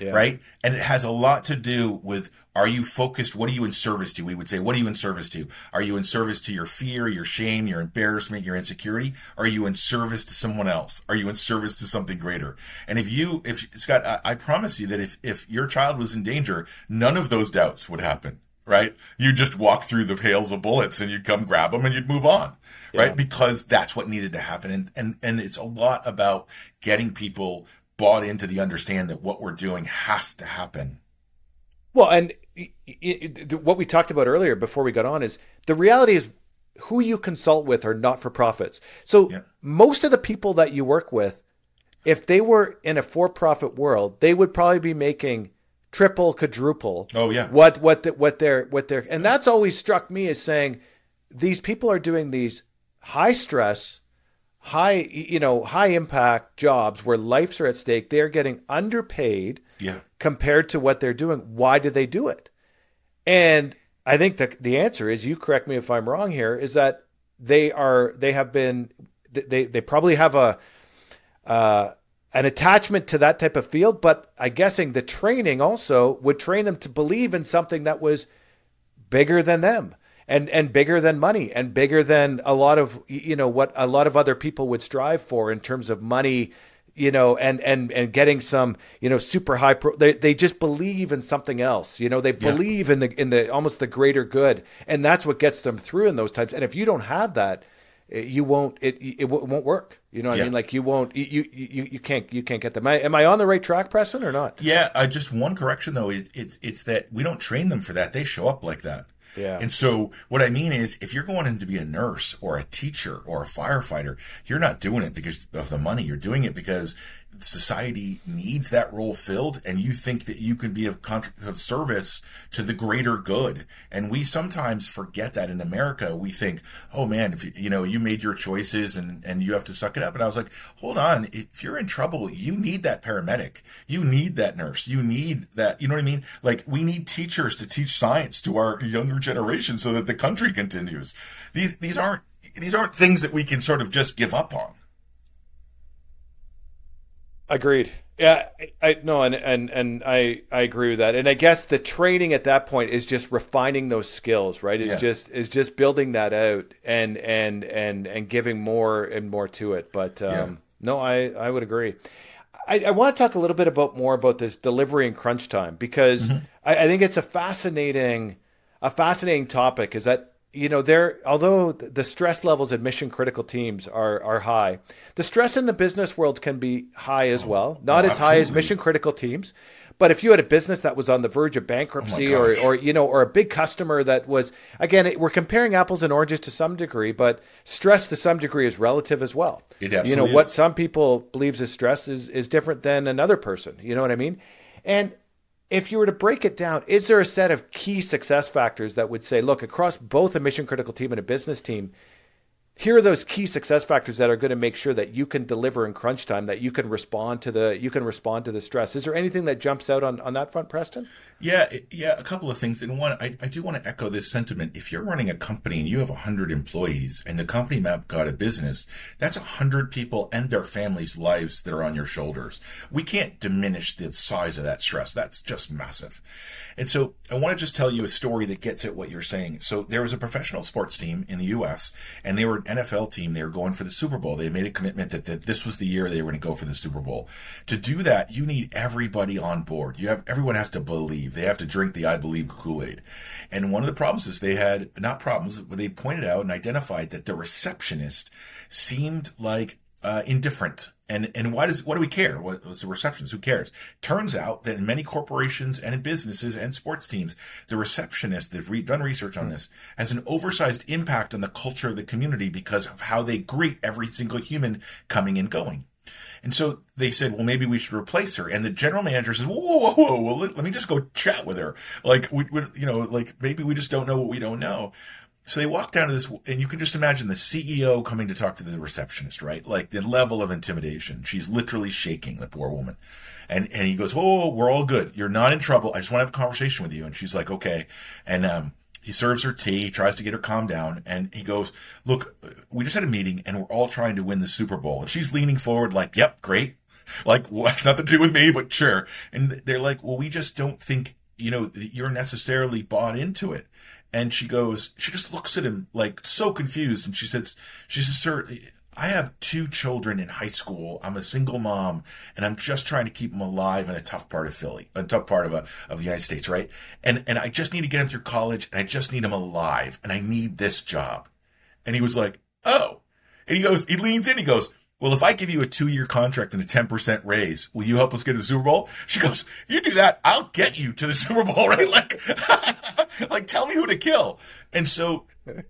yeah. right? And it has a lot to do with are you focused? What are you in service to? We would say, what are you in service to? Are you in service to your fear, your shame, your embarrassment, your insecurity? Are you in service to someone else? Are you in service to something greater? And if you, if Scott, I, I promise you that if, if your child was in danger, none of those doubts would happen right? You just walk through the hails of bullets and you'd come grab them and you'd move on, yeah. right? Because that's what needed to happen. And, and, and it's a lot about getting people bought into the understand that what we're doing has to happen. Well, and what we talked about earlier before we got on is the reality is who you consult with are not for profits. So yeah. most of the people that you work with, if they were in a for profit world, they would probably be making triple, quadruple. Oh yeah. What what the, what they're what they're and that's always struck me as saying these people are doing these high stress high you know high impact jobs where lives are at stake they're getting underpaid yeah. compared to what they're doing. Why do they do it? And i think the the answer is you correct me if i'm wrong here is that they are they have been they they probably have a uh, an attachment to that type of field but i guessing the training also would train them to believe in something that was bigger than them and and bigger than money and bigger than a lot of you know what a lot of other people would strive for in terms of money you know and and and getting some you know super high pro they, they just believe in something else you know they yeah. believe in the in the almost the greater good and that's what gets them through in those times and if you don't have that you won't it it won't work you know what yeah. i mean like you won't you, you you can't you can't get them am i on the right track preston or not yeah uh, just one correction though it, it's it's that we don't train them for that they show up like that yeah. And so what I mean is if you're going in to be a nurse or a teacher or a firefighter, you're not doing it because of the money. You're doing it because society needs that role filled and you think that you can be of, of service to the greater good. And we sometimes forget that in america. We think oh man if you, you know you made your choices and and you have to suck it up. And i was like hold on. If you're in trouble you need that paramedic. You need that nurse. You need that you know what i mean? Like we need teachers to teach science to our younger generation so that the country continues. These these aren't these aren't things that we can sort of just give up on Agreed. Yeah, I, I no, and and and I I agree with that. And I guess the training at that point is just refining those skills, right? Is yeah. just is just building that out and and and and giving more and more to it. But um, yeah. no, I I would agree. I, I, want to talk a little bit about more about this delivery and crunch time because mm-hmm. I, I think it's a fascinating a fascinating topic. Is that you know, there although the stress levels in mission critical teams are are high, the stress in the business world can be high as well. Oh, Not oh, as high as mission critical teams, but if you had a business that was on the verge of bankruptcy oh or or you know or a big customer that was again it, we're comparing apples and oranges to some degree, but stress to some degree is relative as well. It absolutely you know is. what some people believes is stress is is different than another person. You know what I mean? And if you were to break it down, is there a set of key success factors that would say, look, across both a mission critical team and a business team, here are those key success factors that are going to make sure that you can deliver in crunch time that you can respond to the you can respond to the stress. Is there anything that jumps out on on that front preston yeah yeah a couple of things and one I, I do want to echo this sentiment if you're running a company and you have 100 employees and the company map got a business that's 100 people and their families lives that are on your shoulders we can't diminish the size of that stress that's just massive and so I want to just tell you a story that gets at what you're saying. So there was a professional sports team in the U.S. and they were an NFL team. They were going for the Super Bowl. They made a commitment that, that this was the year they were going to go for the Super Bowl. To do that, you need everybody on board. You have everyone has to believe. They have to drink the I believe Kool Aid. And one of the problems is they had not problems, but they pointed out and identified that the receptionist seemed like uh, indifferent And and why does what do we care? What was the receptionist? Who cares? Turns out that in many corporations and in businesses and sports teams, the receptionist, they've re- done research on this, has an oversized impact on the culture of the community because of how they greet every single human coming and going. And so they said, well, maybe we should replace her. And the general manager says, whoa, whoa, whoa, whoa well, let, let, me just go chat with her. Like, we, we, you know, like maybe we just don't know what we don't know. So they walk down to this, and you can just imagine the CEO coming to talk to the receptionist, right? Like the level of intimidation. She's literally shaking, the poor woman. And, and he goes, "Whoa, we're all good. You're not in trouble. I just want to have a conversation with you. And she's like, Okay. And, um, he serves her tea, tries to get her calmed down, and he goes, Look, we just had a meeting and we're all trying to win the Super Bowl. And she's leaning forward, like, Yep, great. Like, what? Nothing to do with me, but sure. And they're like, Well, we just don't think, you know, you're necessarily bought into it. And she goes, she just looks at him like so confused. And she says, she says, sir, I have two children in high school. I'm a single mom and I'm just trying to keep them alive in a tough part of Philly, a tough part of, a, of the United States, right? And, and I just need to get them through college and I just need them alive and I need this job. And he was like, oh. And he goes, he leans in, he goes, well, if I give you a two year contract and a 10% raise, will you help us get to the Super Bowl? She goes, you do that, I'll get you to the Super Bowl, right? Like, like tell me who to kill. And so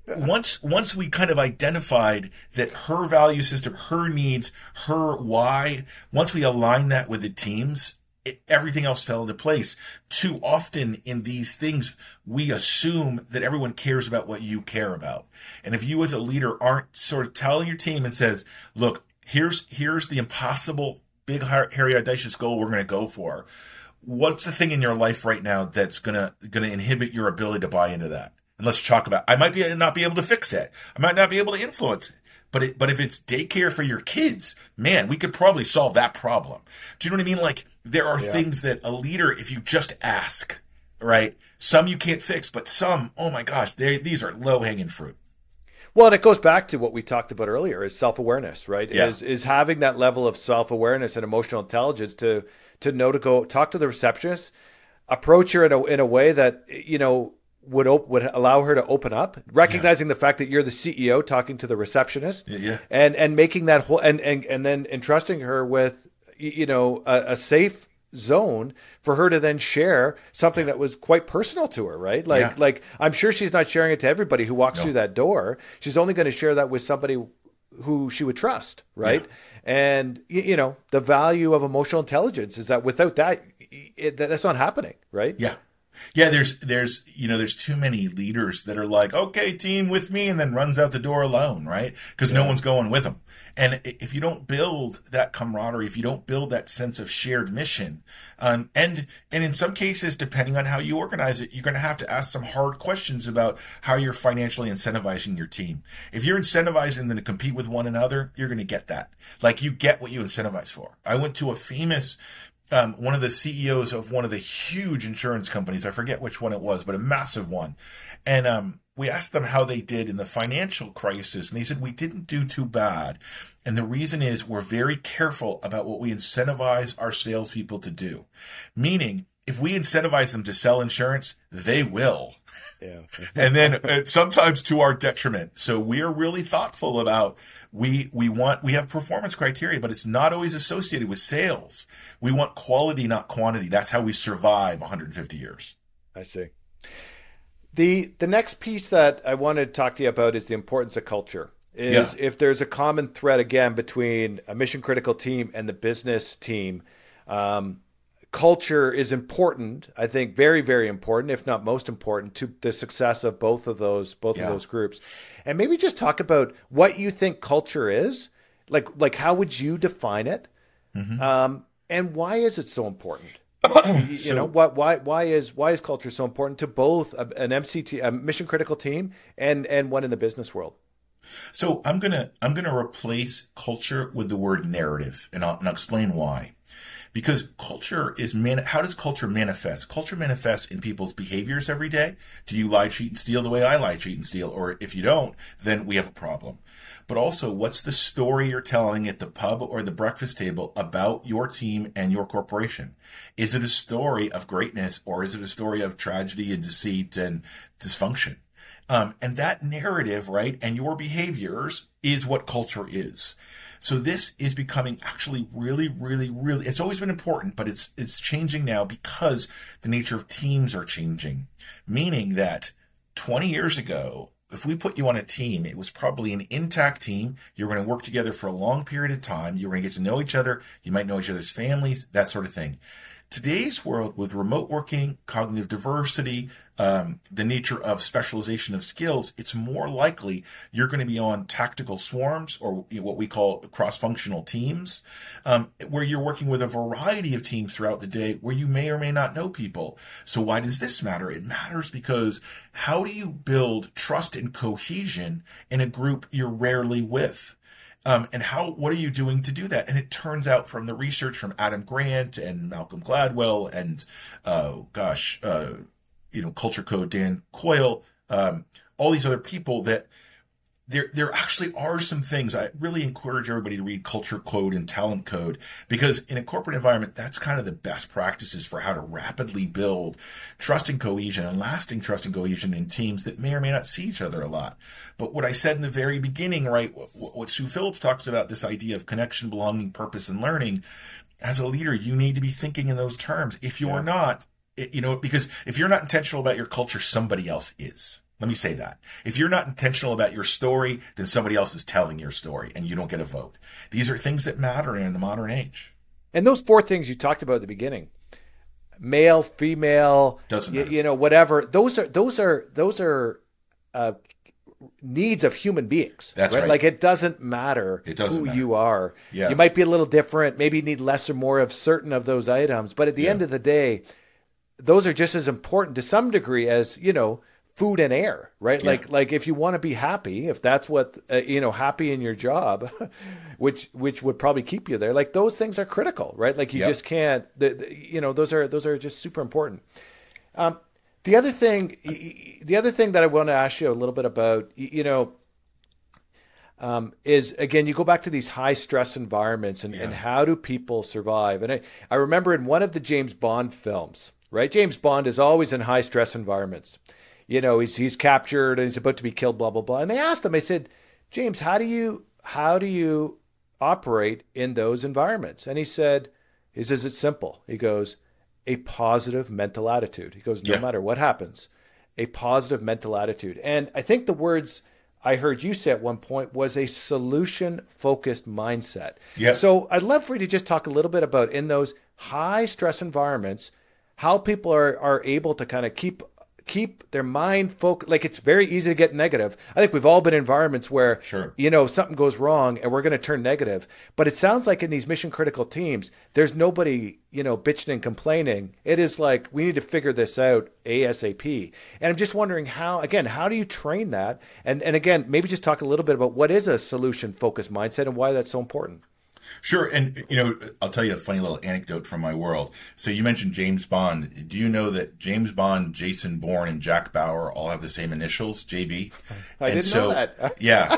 once, once we kind of identified that her value system, her needs, her why, once we align that with the teams, it, everything else fell into place. Too often in these things, we assume that everyone cares about what you care about. And if you as a leader aren't sort of telling your team and says, look, here's here's the impossible big hairy audacious goal we're going to go for. What's the thing in your life right now that's going to going to inhibit your ability to buy into that? And let's talk about i might be not be able to fix it. I might not be able to influence it. But it, but if it's daycare for your kids man we could probably solve that problem. Do you know what i mean? Like there are yeah. things that a leader if you just ask right? Some you can't fix but some oh my gosh they, these are low hanging fruit well, and it goes back to what we talked about earlier: is self awareness, right? Yeah. Is is having that level of self awareness and emotional intelligence to to know to go talk to the receptionist, approach her in a in a way that you know would op- would allow her to open up, recognizing yeah. the fact that you're the CEO talking to the receptionist, yeah, and and making that whole and and and then entrusting her with you know a, a safe zone for her to then share something that was quite personal to her, right? Like yeah. like I'm sure she's not sharing it to everybody who walks no. through that door. She's only going to share that with somebody who she would trust, right? Yeah. And you know, the value of emotional intelligence is that without that it, that's not happening, right? Yeah. Yeah, there's there's you know there's too many leaders that are like, okay, team with me, and then runs out the door alone, right? Because yeah. no one's going with them. And if you don't build that camaraderie, if you don't build that sense of shared mission, um, and and in some cases, depending on how you organize it, you're going to have to ask some hard questions about how you're financially incentivizing your team. If you're incentivizing them to compete with one another, you're going to get that. Like you get what you incentivize for. I went to a famous um, one of the CEOs of one of the huge insurance companies. I forget which one it was, but a massive one. And um, we asked them how they did in the financial crisis, and they said we didn't do too bad. And the reason is we're very careful about what we incentivize our salespeople to do. Meaning, if we incentivize them to sell insurance, they will. Yeah. and then uh, sometimes to our detriment. So we are really thoughtful about we we want we have performance criteria, but it's not always associated with sales. We want quality, not quantity. That's how we survive 150 years. I see. The the next piece that I wanted to talk to you about is the importance of culture. Is yeah. if there's a common thread again between a mission critical team and the business team. Um, culture is important. I think very, very important, if not most important, to the success of both of those both yeah. of those groups. And maybe just talk about what you think culture is. Like, like how would you define it? Mm-hmm. Um, and why is it so important? you so, know what? Why? Why is why is culture so important to both an MCT, a mission critical team, and and one in the business world? So I'm gonna I'm gonna replace culture with the word narrative, and I'll, and I'll explain why because culture is man how does culture manifest? Culture manifests in people's behaviors every day. Do you lie cheat and steal the way i lie cheat and steal? Or if you don't then we have a problem. But also what's the story you're telling at the pub or the breakfast table about your team and your corporation? Is it a story of greatness or is it a story of tragedy and deceit and dysfunction? Um, and that narrative, right, and your behaviors is what culture is. So this is becoming actually really, really, really. It's always been important, but it's it's changing now because the nature of teams are changing. Meaning that 20 years ago, if we put you on a team, it was probably an intact team. You're going to work together for a long period of time. You're going to get to know each other. You might know each other's families, that sort of thing. Today's world with remote working, cognitive diversity, um, the nature of specialization of skills, it's more likely you're going to be on tactical swarms or what we call cross functional teams, um, where you're working with a variety of teams throughout the day where you may or may not know people. So, why does this matter? It matters because how do you build trust and cohesion in a group you're rarely with? Um, and how what are you doing to do that? And it turns out from the research from Adam Grant and Malcolm Gladwell and uh, gosh, uh, you know, Culture Code Dan Coyle, um, all these other people that there there actually are some things. I really encourage everybody to read culture code and talent code because in a corporate environment that's kind of the best practices for how to rapidly build trust and cohesion and lasting trust and cohesion in teams that may or may not see each other a lot. But what I said in the very beginning right what, what Sue Phillips talks about this idea of connection belonging purpose and learning as a leader you need to be thinking in those terms. If you're yeah. not you know because if you're not intentional about your culture somebody else is let me say that. If you're not intentional about your story, then somebody else is telling your story and you don't get a vote. These are things that matter in the modern age. And those four things you talked about at the beginning male, female, doesn't you, you know, whatever. Those are those are those are uh, needs of human beings. That's right? right. Like it doesn't matter it doesn't who matter. you are. Yeah. You might be a little different, maybe you need less or more of certain of those items, but at the yeah. end of the day, those are just as important to some degree as, you know, food and air, right? Yeah. Like like if you want to be happy, if that's what uh, you know, happy in your job, which which would probably keep you there. Like those things are critical, right? Like you yep. just can't. The, the, you know, those are those are just super important. Um, the other thing, the other thing that I want to ask you a little bit about, you know, um, is again, you go back to these high stress environments and, yeah. and how do people survive? And I, I remember in one of the James Bond films, right? James Bond is always in high stress environments you know, he's he's captured and he's about to be killed, blah blah blah. And they asked him, I said, James, how do you how do you operate in those environments? And he said, he says it's simple. He goes, a positive mental attitude. He goes, no yeah. matter what happens, a positive mental attitude. And I think the words I heard you say at one point was a solution focused mindset. Yeah. So I'd love for you to just talk a little bit about in those high stress environments, how people are, are able to kind of keep keep their mind focused. Like it's very easy to get negative. I think we've all been in environments where, sure. you know, something goes wrong and we're going to turn negative. But it sounds like in these mission critical teams, there's nobody, you know, bitching and complaining. It is like we need to figure this out ASAP. And I'm just wondering how, again, how do you train that? And and again, maybe just talk a little bit about what is a solution focused mindset and why that's so important. Sure, and you know, I'll tell you a funny little anecdote from my world. So you mentioned James Bond. Do you know that James Bond, Jason Bourne, and Jack Bauer all have the same initials, JB? I and didn't so, know that. yeah.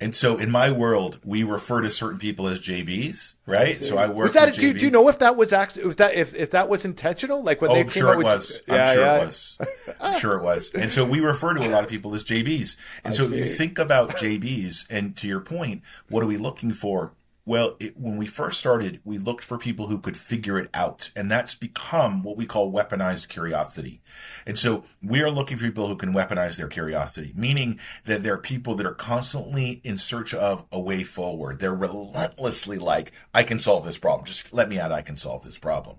And so in my world, we refer to certain people as JBs, right? I so I work. Was that? Do, do, you know if that was actually if that if, if that was intentional? Like when oh, they I'm sure it was. I'm sure yeah. it was. I'm sure it was. And so we refer to a lot of people as JBs. And I so see. if you think about JBs, and to your point, what are we looking for? Well, it, when we first started, we looked for people who could figure it out, and that's become what we call weaponized curiosity. And so we are looking for people who can weaponize their curiosity, meaning that they're people that are constantly in search of a way forward. They're relentlessly like, I can solve this problem. Just let me out. I can solve this problem.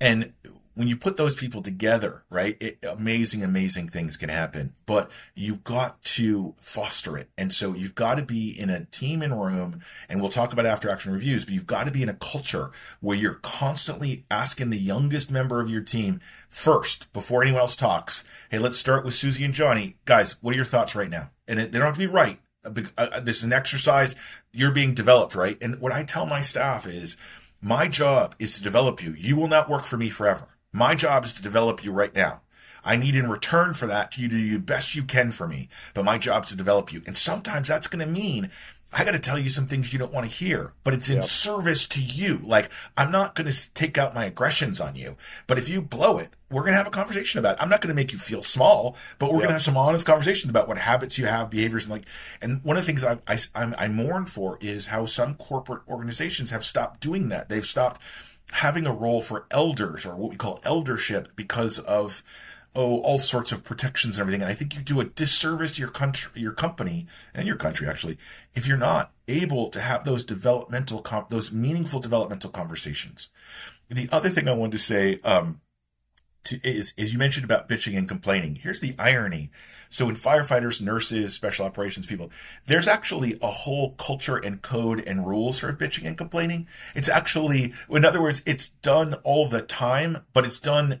And when you put those people together, right, it, amazing, amazing things can happen. But you've got to foster it. And so you've got to be in a team and room, and we'll talk about after action reviews, but you've got to be in a culture where you're constantly asking the youngest member of your team first, before anyone else talks, hey, let's start with Susie and Johnny. Guys, what are your thoughts right now? And it, they don't have to be right. Uh, this is an exercise. You're being developed, right? And what I tell my staff is, my job is to develop you. You will not work for me forever. My job is to develop you right now. I need in return for that to you to do the best you can for me. But my job is to develop you. And sometimes that's going to mean I got to tell you some things you don't want to hear, but it's in yep. service to you. Like, I'm not going to take out my aggressions on you, but if you blow it, we're going to have a conversation about it. I'm not going to make you feel small, but we're yep. going to have some honest conversations about what habits you have, behaviors, and like, and one of the things I, I, I'm, I mourn for is how some corporate organizations have stopped doing that. They've stopped having a role for elders or what we call eldership because of, oh, all sorts of protections and everything. And I think you do a disservice to your country, your company, and your country actually, if you're not able to have those developmental, those meaningful developmental conversations. The other thing I wanted to say um, to, is, is you mentioned about bitching and complaining. Here's the irony. So in firefighters, nurses, special operations people, there's actually a whole culture and code and rules for bitching and complaining. It's actually, in other words, it's done all the time, but it's done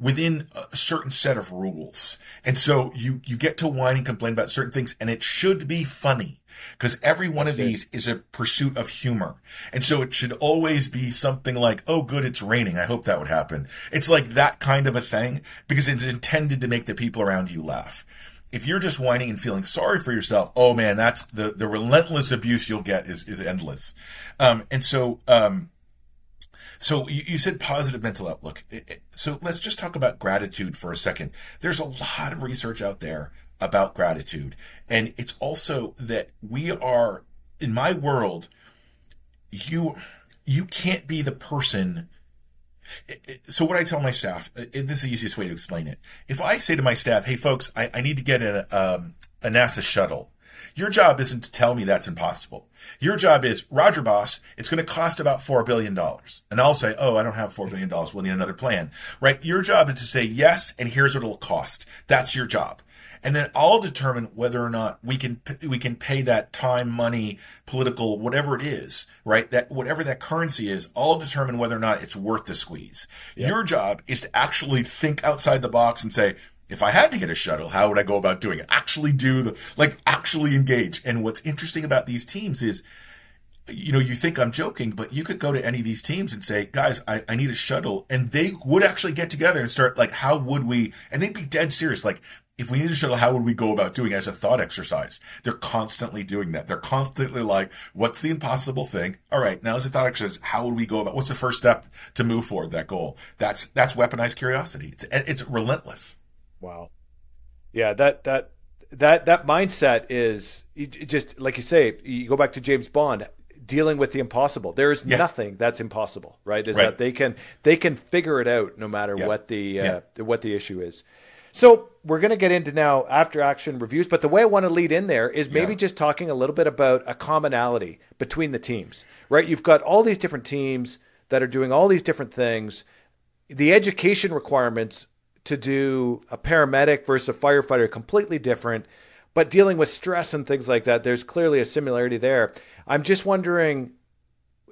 within a certain set of rules. And so you, you get to whine and complain about certain things and it should be funny because every one of these is a pursuit of humor. And so it should always be something like, oh, good, it's raining. I hope that would happen. It's like that kind of a thing because it's intended to make the people around you laugh. If you're just whining and feeling sorry for yourself, oh man, that's the, the relentless abuse you'll get is, is endless. Um, and so, um, so you, you said positive mental outlook. So let's just talk about gratitude for a second. There's a lot of research out there about gratitude. And it's also that we are, in my world, you, you can't be the person so what I tell my staff, this is the easiest way to explain it. If I say to my staff, "Hey, folks, I, I need to get a, um, a NASA shuttle," your job isn't to tell me that's impossible. Your job is, Roger boss, it's going to cost about $4 billion. And I'll say, oh, I don't have $4 billion. We'll need another plan, right? Your job is to say yes, and here's what it'll cost. That's your job. And then I'll determine whether or not we can, we can pay that time, money, political, whatever it is, right? That whatever that currency is, I'll determine whether or not it's worth the squeeze. Yeah. Your job is to actually think outside the box and say, if I had to get a shuttle, how would I go about doing it? Actually do the, like, actually engage. And what's interesting about these teams is, you know, you think I'm joking, but you could go to any of these teams and say, guys, I, I need a shuttle. And they would actually get together and start, like, how would we, and they'd be dead serious. Like, if we need a shuttle, how would we go about doing it as a thought exercise? They're constantly doing that. They're constantly like, what's the impossible thing? All right, now as a thought exercise, how would we go about, what's the first step to move forward that goal? That's, that's weaponized curiosity. It's, it's relentless. Wow. Yeah, that that that that mindset is just like you say. You go back to James Bond dealing with the impossible. There is yeah. nothing that's impossible, right? Is right. that they can they can figure it out no matter yeah. what the uh, yeah. what the issue is. So we're going to get into now after action reviews, but the way I want to lead in there is maybe just talking a little bit about a commonality between the teams, right? You've got all these different teams that are doing all these different things. The education requirements to do a paramedic versus a firefighter completely different but dealing with stress and things like that there's clearly a similarity there i'm just wondering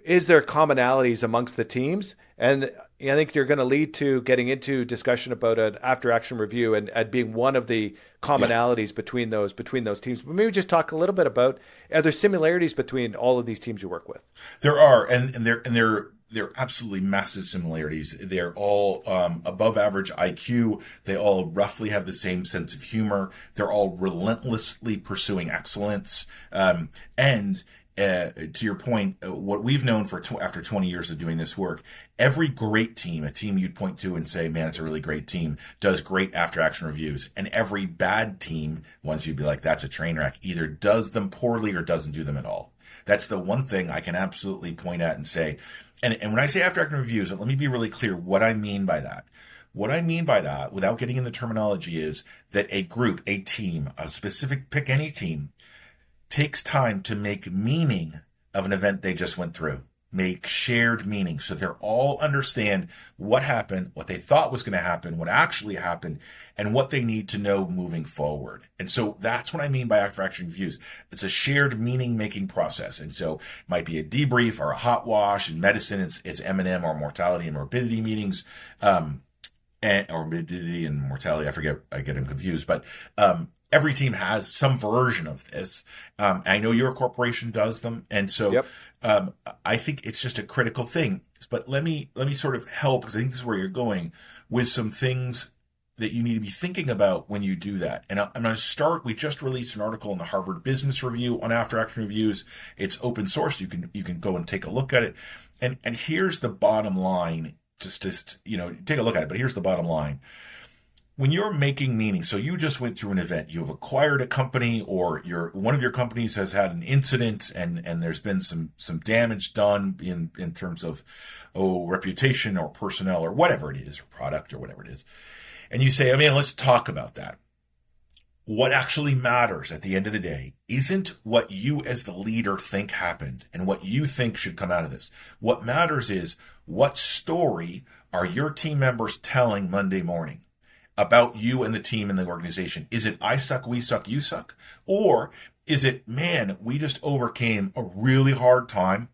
is there commonalities amongst the teams and i think you're going to lead to getting into discussion about an after action review and, and being one of the commonalities yeah. between those between those teams but maybe just talk a little bit about are there similarities between all of these teams you work with there are and, and they're and they're they're absolutely massive similarities. They're all um, above average IQ. They all roughly have the same sense of humor. They're all relentlessly pursuing excellence. Um, and uh, to your point, uh, what we've known for tw- after 20 years of doing this work, every great team, a team you'd point to and say, man, it's a really great team, does great after action reviews. And every bad team, ones you'd be like, that's a train wreck, either does them poorly or doesn't do them at all. That's the one thing I can absolutely point at and say, and, and when I say after action reviews, let me be really clear what I mean by that. What I mean by that, without getting in the terminology, is that a group, a team, a specific pick any team, takes time to make meaning of an event they just went through. Make shared meaning so they're all understand what happened what they thought was going to happen what actually happened and what they need to know moving forward. And so that's what i mean by after action reviews. It's a shared meaning making process. And so it might be a debrief or a hot wash in medicine. It's, it's m&m or mortality and morbidity meetings um, and, or morbidity and mortality. I forget i get them confused but um, every team has some version of this. Um, I know your corporation does them, and so yep. um, I think it's just a critical thing. But let me let me sort of help because I think this is where you're going with some things that you need to be thinking about when you do that. And I'm going to start. We just released an article in the Harvard Business Review on after action reviews. It's open source. You can you can go and take a look at it. And and here's the bottom line. Just just you know take a look at it. But here's the bottom line. When you're making meaning, so you just went through an event, you've acquired a company, or your one of your companies has had an incident, and and there's been some some damage done in in terms of oh reputation or personnel or whatever it is, or product or whatever it is and you say, I mean, let's talk about that. What actually matters at the end of the day isn't what you as the leader think happened and what you think should come out of this. What matters is what story are your team members telling Monday morning about you and the team and the organization? Is it I suck, we suck, you suck? Or is it, man, we just overcame a really hard time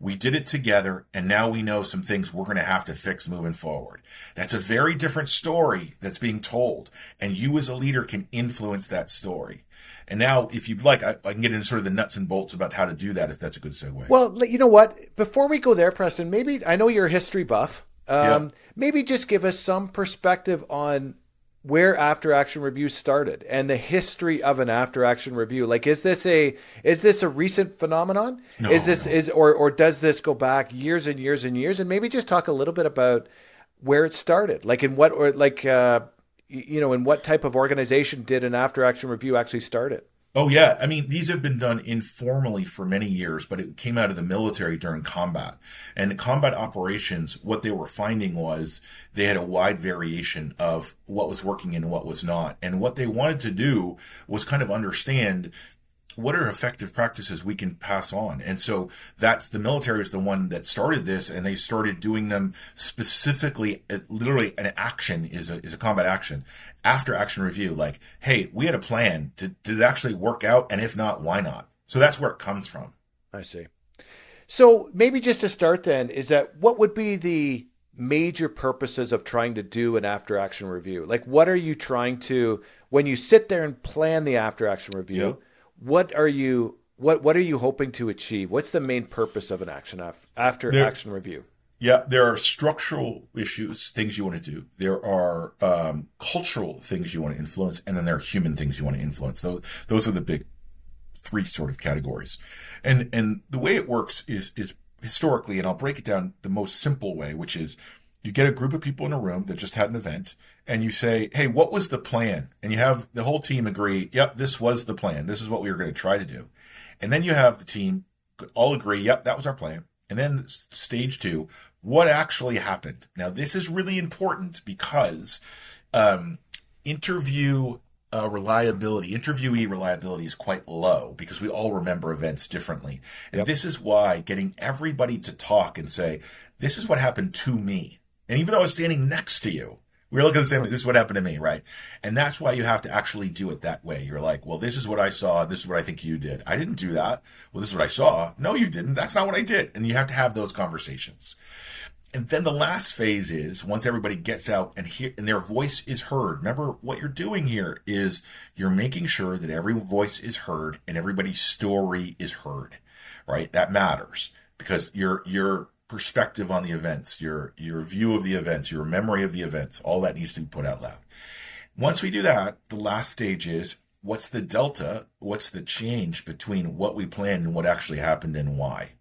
we did it together, and now we know some things we're going to have to fix moving forward. That's a very different story that's being told, and you as a leader can influence that story. And now, if you'd like, I, I, can get into sort of the nuts and bolts about how to do that, if that's a good segue. Well, you know what? Before we go there, Preston, maybe I know you're a history buff. Um, yeah. Maybe just give us some perspective on where after action review started and the history of an after action review. Like is this a is this a recent phenomenon? No, is this no. is or or does this go back years and years and years? And maybe just talk a little bit about where it started. Like in what or like uh you know in what type of organization did an after action review actually start it Oh yeah, I mean these have been done informally for many years, but it came out of the military during combat. And combat operations, what they were finding was they had a wide variation of what was working and what was not. And what they wanted to do was kind of understand what are effective practices we can pass on? And so that's the military is the one that started this, and they started doing them specifically. Uh, literally, an action is a is a combat action. After action review, like, hey, we had a plan. Did did it actually work out? And if not, why not? So that's where it comes from. I see. So maybe just to start, then, is that what would be the major purposes of trying to do an after action review? Like, what are you trying to when you sit there and plan the after action review? Yep what are you what what are you hoping to achieve? What's the main purpose of an action af- after there, action review? Yeah, there are structural issues, things you want to do. There are um, cultural things you want to influence, and then there are human things you want to influence. Those those are the big three sort of categories. And and the way it works is is historically, and I'll break it down the most simple way, which is you get a group of people in a room that just had an event and you say, Hey, what was the plan? And you have the whole team agree, Yep, this was the plan. This is what we were going to try to do. And then you have the team all agree, Yep, that was our plan. And then stage two, what actually happened? Now, this is really important because um, interview uh, reliability, interviewee reliability is quite low because we all remember events differently. And yep. this is why getting everybody to talk and say, This is what happened to me and even though I was standing next to you, we were looking at the same. This is what happened to me, right? And that's why you have to actually do it that way. You're like, well, this is what I saw. This is what I think you did. I didn't do that. Well, this is what I saw. No, you didn't. That's not what I did. And you have to have those conversations. And then the last phase is once everybody gets out and hear and their voice is heard. Remember what you're doing here is you're making sure that every voice is heard and everybody's story is heard, right? That matters because you're you're perspective on the events, your your view of the events, your memory of the events, all that needs to be put out loud. Once we do that, the last stage is what's the delta? What's the change between what we planned and what actually happened and why?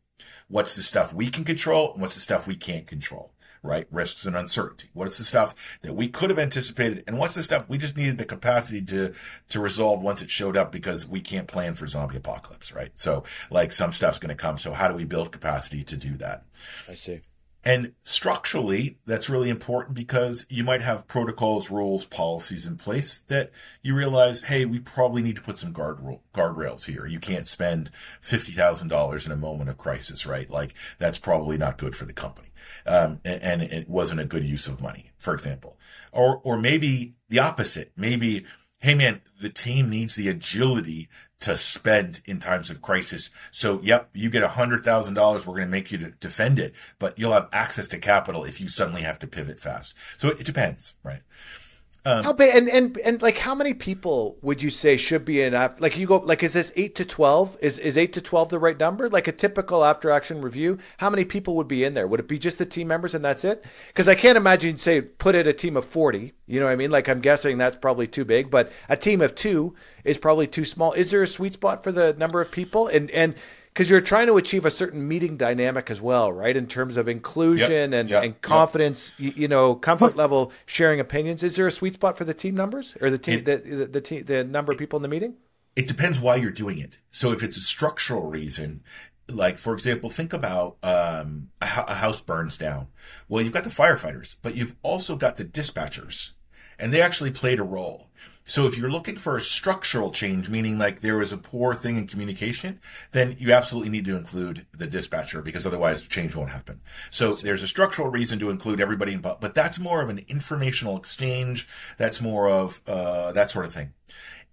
What's the stuff we can control and what's the stuff we can't control? Right? Risks and uncertainty. What is the stuff that we could have anticipated, and what's the stuff we just needed the capacity to to resolve once it showed up because we can't plan for zombie apocalypse, right? So, like some stuff's going to come. So, how do we build capacity to do that? I see. And structurally, that's really important because you might have protocols, rules, policies in place that you realize, hey, we probably need to put some guard rule, guardrails here. You can't spend fifty thousand dollars in a moment of crisis, right? Like that's probably not good for the company um, and, and, it wasn't a good use of money, for example. Or, or maybe the opposite. Maybe, hey man, the team needs the agility to spend in times of crisis. So, yep, you get a hundred thousand dollars. We're going to make you to defend it, but you'll have access to capital if you suddenly have to pivot fast. So it, it depends, right? Um, how big and, and and like how many people would you say should be in app? Like you go like is this eight to twelve? Is is eight to twelve the right number? Like a typical after action review, how many people would be in there? Would it be just the team members and that's it? Because I can't imagine say put it a team of forty. You know what I mean? Like I'm guessing that's probably too big, but a team of two is probably too small. Is there a sweet spot for the number of people? And and because you're trying to achieve a certain meeting dynamic as well, right? In terms of inclusion yep, and, yep, and confidence, yep. you, you, know, comfort level, sharing opinions. Is there a sweet spot for the team numbers or the team, it, the, the, the, team, the number of people in the meeting? It depends why you're doing it. So if it's a structural reason, like for example, think about um, a, a house burns down. Well, you've got the firefighters, but you've also got the dispatchers, and they actually played a role. So if you're looking for a structural change, meaning like there was a poor thing in communication, then you absolutely need to include the dispatcher because otherwise the change won't happen. So there's a structural reason to include everybody involved, but that's more of an informational exchange. That's more of uh, that sort of thing.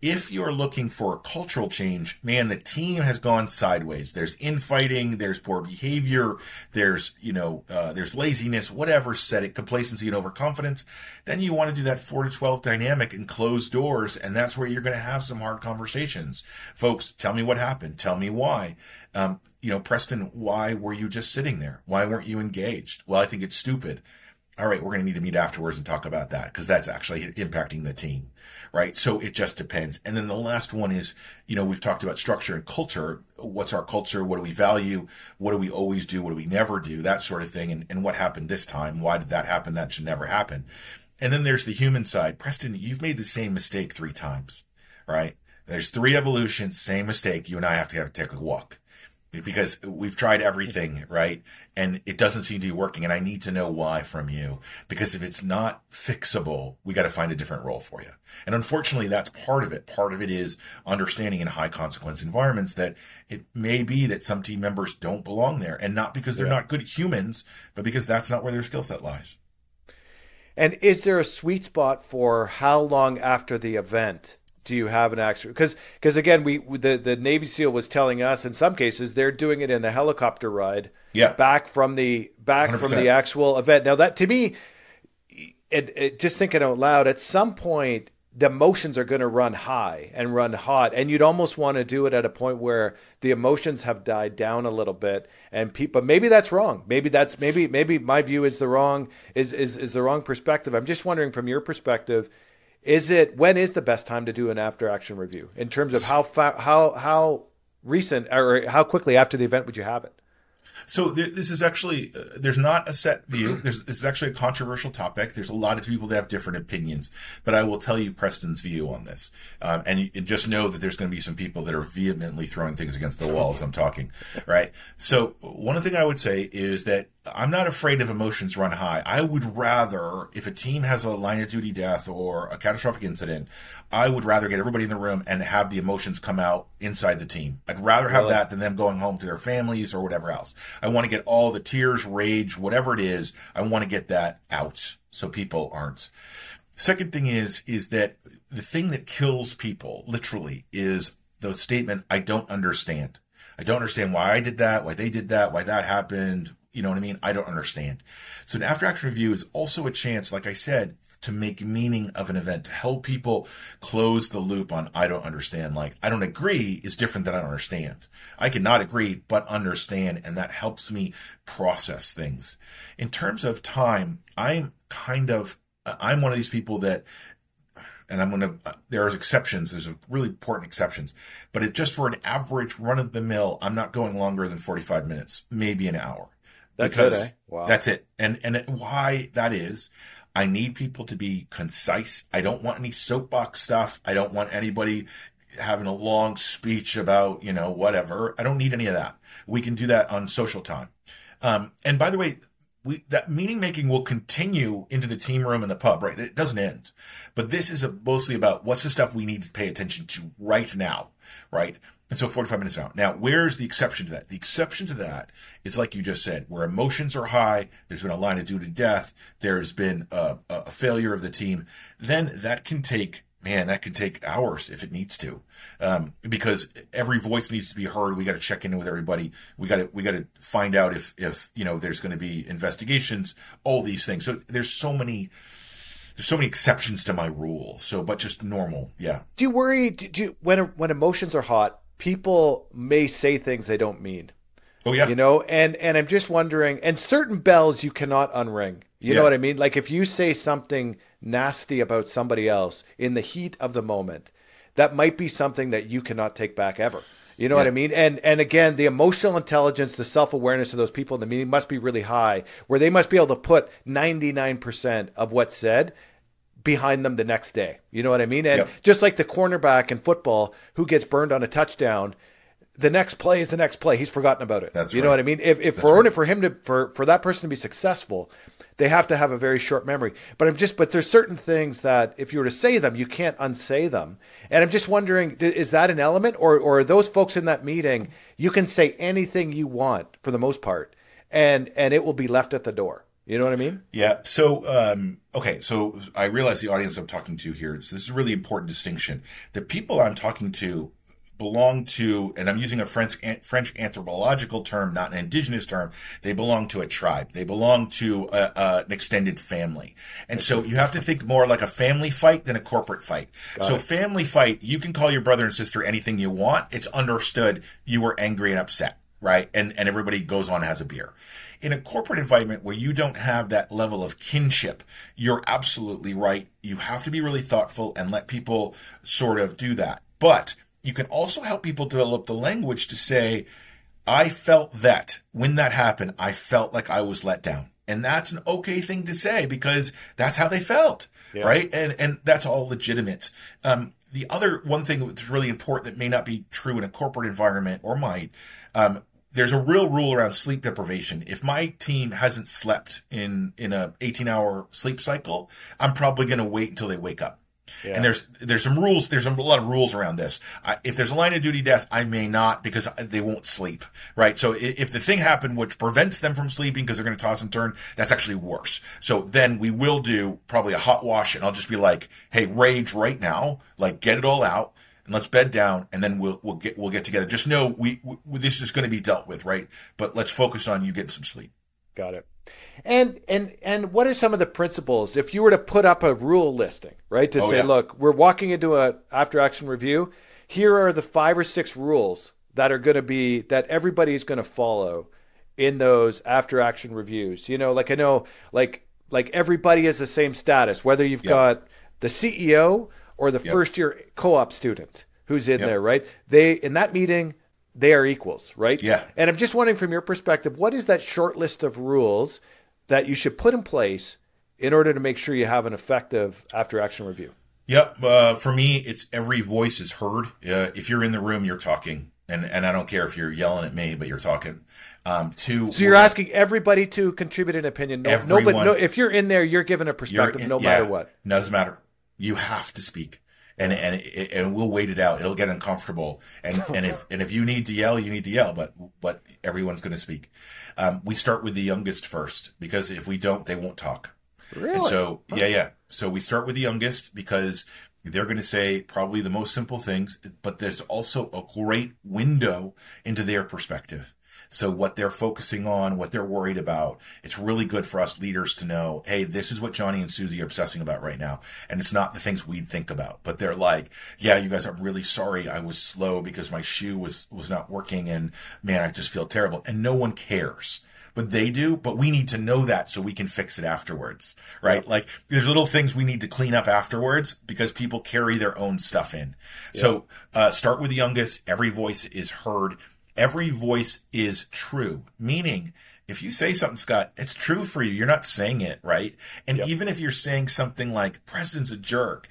If you're looking for a cultural change, man, the team has gone sideways. There's infighting, there's poor behavior, there's, you know, uh, there's laziness, whatever, Set it, complacency and overconfidence. Then you want to do that 4 to 12 dynamic and close doors. And that's where you're going to have some hard conversations. Folks, tell me what happened. Tell me why. Um, you know, Preston, why were you just sitting there? Why weren't you engaged? Well, I think it's stupid all right, we're going to need to meet afterwards and talk about that because that's actually impacting the team, right? So it just depends. And then the last one is, you know, we've talked about structure and culture. What's our culture? What do we value? What do we always do? What do we never do? That sort of thing. And, and what happened this time? Why did that happen? That should never happen. And then there's the human side. Preston, you've made the same mistake three times, right? There's three evolutions, same mistake. You and I have to have to take a walk because we've tried everything, mm-hmm. right? And it doesn't seem to be working. And I need to know why from you. Because if it's not fixable, we got to find a different role for you. And unfortunately, that's part of it. Part of it is understanding in high consequence environments that it may be that some team members don't belong there. And not because they're yeah. not good humans, but because that's not where their skill set lies. And is there a sweet spot for how long after the event do you have an actual because because again we the the Navy SEAL was telling us in some cases they're doing it in the helicopter ride yeah. back from the back 100%. from the actual event. Now that to me it, it, just thinking out loud at some point the emotions are going to run high and run hot and you'd almost want to do it at a point where the emotions have died down a little bit and people maybe that's wrong. Maybe that's maybe maybe my view is the wrong is is is the wrong perspective. I'm just wondering from your perspective is it when is the best time to do an after action review in terms of how fa- how how recent or how quickly after the event would you have it? So th- this is actually uh, there's not a set view. There's this is actually a controversial topic. There's a lot of people that have different opinions, but I will tell you Preston's view on this, um, and, and just know that there's going to be some people that are vehemently throwing things against the wall as I'm talking. Right. So one thing I would say is that I'm not afraid of emotions run high. I would rather, if a team has a line of duty death or a catastrophic incident, I would rather get everybody in the room and have the emotions come out inside the team. I'd rather have really? that than them going home to their families or whatever else. I want to get all the tears, rage, whatever it is. I want to get that out so people aren't. Second thing is, is that the thing that kills people literally is the statement, I don't understand. I don't understand why I did that, why they did that, why that happened, you know what I mean? I don't understand. So an after action review is also a chance, like I said, to make meaning of an event, to help people close the loop on I don't understand. Like I don't agree is different than I don't understand. I cannot agree, but understand. And that helps me process things. In terms of time, I'm kind of, I'm one of these people that and I'm going to, there's exceptions. There's really important exceptions, but it just for an average run of the mill, I'm not going longer than 45 minutes, maybe an hour. That's because it, eh? wow. that's it. And and why that is, I need people to be concise. I don't want any soapbox stuff. I don't want anybody having a long speech about you know whatever. I don't need any of that. We can do that on social time. Um, and by the way, we, that meaning making will continue into the team room and the pub, right? It doesn't end. But this is mostly about what's the stuff we need to pay attention to right now, right? And so 45 minutes out. Now, where's the exception to that? The exception to that is like you just said, where emotions are high, there's been a line of duty death, there's been a, a failure of the team, then that can take, man, that can take hours if it needs to. Um, because every voice needs to be heard. We got to check in with everybody. We got to, we got to find out if, if, you know, there's going to be investigations, all these things. So there's so many, there's so many exceptions to my rule. So, but just normal, yeah. Do you worry? Do you when when emotions are hot, people may say things they don't mean. Oh yeah. You know, and and I'm just wondering, and certain bells you cannot unring. You Yeah. know what I mean? Like if you say something nasty about somebody else in the heat of the moment, that might be something that you cannot take back ever. You know what I mean? And and again, the emotional intelligence, the self awareness of those people in the meeting must be really high, where they must be able to put 99% of what's said behind them the next day. You know what I mean? And Yep. just like the cornerback in football who gets burned on a touchdown, the next play is the next play. He's forgotten about it. That's you know what I mean? If if for order for him to for for that person to be successful, they have to have a very short memory. But I'm just but there's certain things that if you were to say them, you can't unsay them. And I'm just wondering, is that an element, or or are those folks in that meeting? You can say anything you want for the most part, and and it will be left at the door. You know what I mean? Yeah. So, um, okay. So I realize the audience I'm talking to here. So this is a really important distinction. The people I'm talking to belong to, and I'm using a French French anthropological term, not an indigenous term. They belong to a tribe. They belong to a, a, an extended family. And so you have to think more like a family fight than a corporate fight. so family fight, you can call your brother and sister anything you want. It's understood you were angry and upset, right? And and everybody goes on and has a beer in a corporate environment where you don't have that level of kinship, you're absolutely right. You have to be really thoughtful and let people sort of do that. But you can also help people develop the language to say, I felt that when that happened, I felt like I was let down. And that's an okay thing to say because that's how they felt, right? And and that's all legitimate. Um, the other one thing that's really important that may not be true in a corporate environment or might, um, there's a real rule around sleep deprivation. If my team hasn't slept in in a 18 hour sleep cycle, I'm probably going to wait until they wake up. And there's there's some rules. There's a lot of rules around this. I, if there's a line of duty death, I may not because they won't sleep. Right. So i- if the thing happened which prevents them from sleeping because they're going to toss and turn, that's actually worse. So then we will do probably a hot wash, and I'll just be like, "Hey, rage right now. Like get it all out." And let's bed down, and then we'll we'll get we'll get together. Just know we, we this is going to be dealt with, right? But let's focus on you getting some sleep. Got it. And and and what are some of the principles if you were to put up a rule listing, right? To Oh, say, yeah. look, we're walking into a after action review. Here are the five or six rules that are going to be that everybody is going to follow in those after action reviews. You know, like I know like like everybody has the same status whether you've Yep. got the CEO or the Yep. first year co-op student who's in Yep. there, right? They in that meeting they are equals, right? Yeah. And I'm just wondering from your perspective, what is that short list of rules that you should put in place in order to make sure you have an effective after action review? Yep. Uh, for me, it's every voice is heard. Uh, if you're in the room, you're talking, and and I don't care if you're yelling at me, but you're talking. Um, two. So you're asking everybody to contribute an opinion. No, no, but Everyone. no, if you're in there, you're given a perspective in- no yeah, matter what. Doesn't matter. You have to speak, and and and we'll wait it out. It'll get uncomfortable, and and if and if you need to yell, you need to yell. But but everyone's going to speak. Um, we start with the youngest first because if we don't, they won't talk. Really? And so, yeah, yeah. So we start with the youngest because they're going to say probably the most simple things, but there's also a great window into their perspective. So what they're focusing on, what they're worried about, it's really good for us leaders to know, hey, this is what Johnny and Susie are obsessing about right now. And it's not the things we'd think about, but they're like, yeah, you guys, I'm really sorry. I was slow because my shoe was, was not working and man, I just feel terrible. And no one cares but they do. But we need to know that so we can fix it afterwards, right? Like there's little things we need to clean up afterwards because people carry their own stuff in. So uh, start with the youngest. Every voice is heard. Every voice is true, meaning. If you say something, Scott, it's true for you. You're not saying it, right? And even if you're saying something like, Preston's a jerk,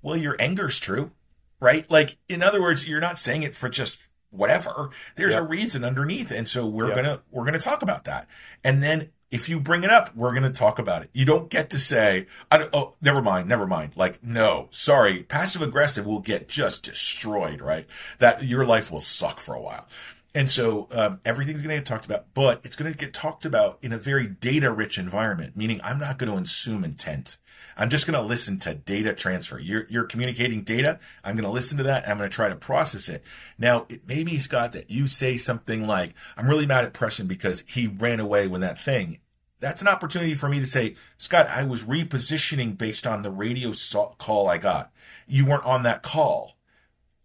well, your anger's true, right? Like, in other words, you're not saying it for just whatever. There's Yeah. a reason underneath. And so we're Yeah. gonna we're gonna talk about that. And then if you bring it up, we're gonna talk about it. You don't get to say, I don't, oh, never mind, never mind. Like, no, sorry, passive aggressive will get just destroyed, right? That your life will suck for a while. And so um, everything's going to get talked about, but it's going to get talked about in a very data rich environment, meaning I'm not going to assume intent. I'm just going to listen to data transfer. You're, you're communicating data. I'm going to listen to that I'm going to try to process it. Now, it may be, Scott, that you say something like, I'm really mad at Preston because he ran away when that thing. that's an opportunity for me to say, Scott, I was repositioning based on the radio call I got. You weren't on that call.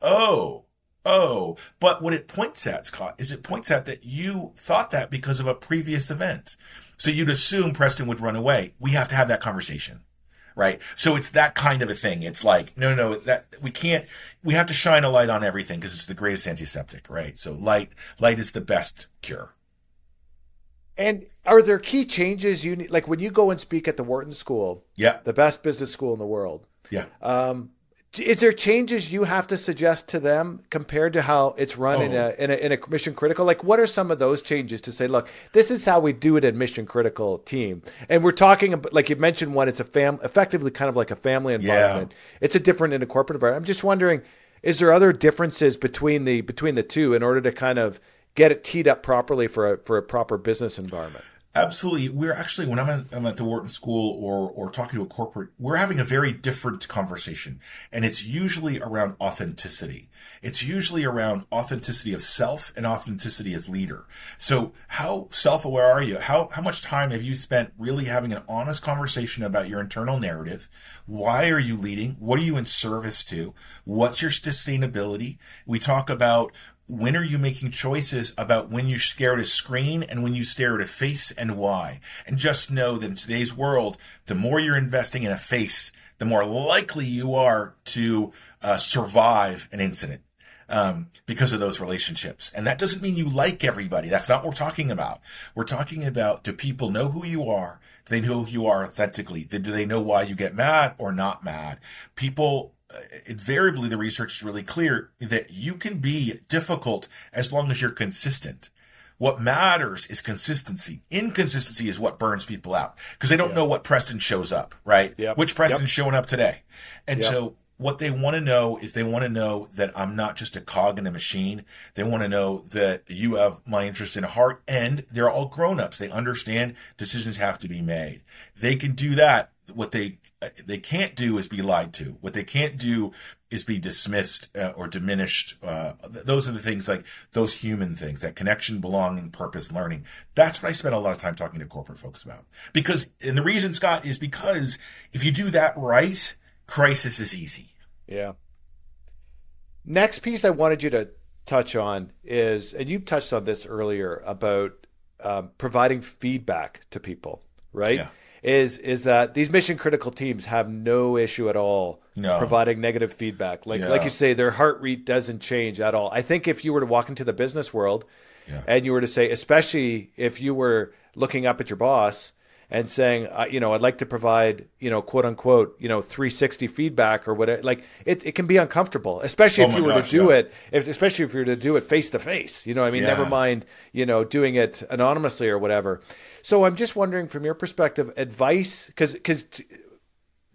Oh, oh. But what it points at, Scott, is it points at that you thought that because of a previous event. So you'd assume Preston would run away. We have to have that conversation. Right. So it's that kind of a thing. It's like, no, no, that we can't, we have to shine a light on everything because it's the greatest antiseptic, right? So light, light is the best cure. And are there key changes you need? Like when you go and speak at the Wharton School, yeah, the best business school in the world, yeah. Um, is there changes you have to suggest to them compared to how it's run oh. in, a, oh. in, a, in a mission critical? Like, what are some of those changes to say, look, this is how we do it in mission critical team? And we're talking about, like you mentioned, one, it's a fam, effectively kind of like a family environment. Yeah. It's a different in a corporate environment. I'm just wondering, is there other differences between the between the two in order to kind of get it teed up properly for a for a proper business environment. Absolutely. We're actually, when I'm at, I'm at, the Wharton School or, or talking to a corporate, we're having a very different conversation. And it's usually around authenticity. It's usually around authenticity of self and authenticity as leader. So how self-aware are you? How, how much time have you spent really having an honest conversation about your internal narrative? Why are you leading? What are you in service to? What's your sustainability? We talk about when are you making choices about when you stare at a screen and when you stare at a face and why? And just know that in today's world, the more you're investing in a face, the more likely you are to uh, survive an incident um, because of those relationships. And that doesn't mean you like everybody. That's not what we're talking about. We're talking about do people know who you are? Do they know who you are authentically? Do they know why you get mad or not mad? People invariably the research is really clear that you can be difficult as long as you're consistent. What matters is consistency. Inconsistency is what burns people out because they don't yeah. know what Preston shows up, right? Yep. Which Preston's yep. showing up today. And yep. so what they want to know is they want to know that I'm not just a cog in a machine. They want to know that you have my interest in heart and they're all grown-ups. They understand decisions have to be made. They can do that. What they they can't do is be lied to. What they can't do is be dismissed uh, or diminished. Uh, those are the things like those human things, that connection, belonging, purpose, learning. That's what I spend a lot of time talking to corporate folks about. Because, and the reason, Scott, is because if you do that right, crisis is easy. Yeah. Next piece I wanted you to touch on is, and you touched on this earlier about um, providing feedback to people, right? Yeah is is that these mission critical teams have no issue at all no. providing negative feedback. Like yeah. like you say, their heart rate doesn't change at all. I think if you were to walk into the business world yeah. and you were to say, especially if you were looking up at your boss and saying, uh, you know, I'd like to provide, you know, quote unquote, you know, 360 feedback or whatever. Like it, it can be uncomfortable, especially oh if you were gosh, to do yeah. it, if, especially if you were to do it face to face. You know, I mean, yeah. never mind, you know, doing it anonymously or whatever. So I'm just wondering, from your perspective, advice, because because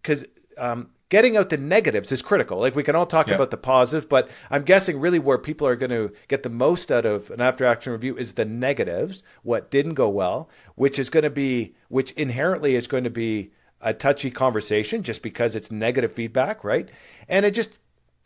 because um, getting out the negatives is critical. Like we can all talk about the positive, but I'm guessing really where people are going to get the most out of an after action review is the negatives, what didn't go well, which is going to be, which inherently is going to be a touchy conversation just because it's negative feedback, right? And it just,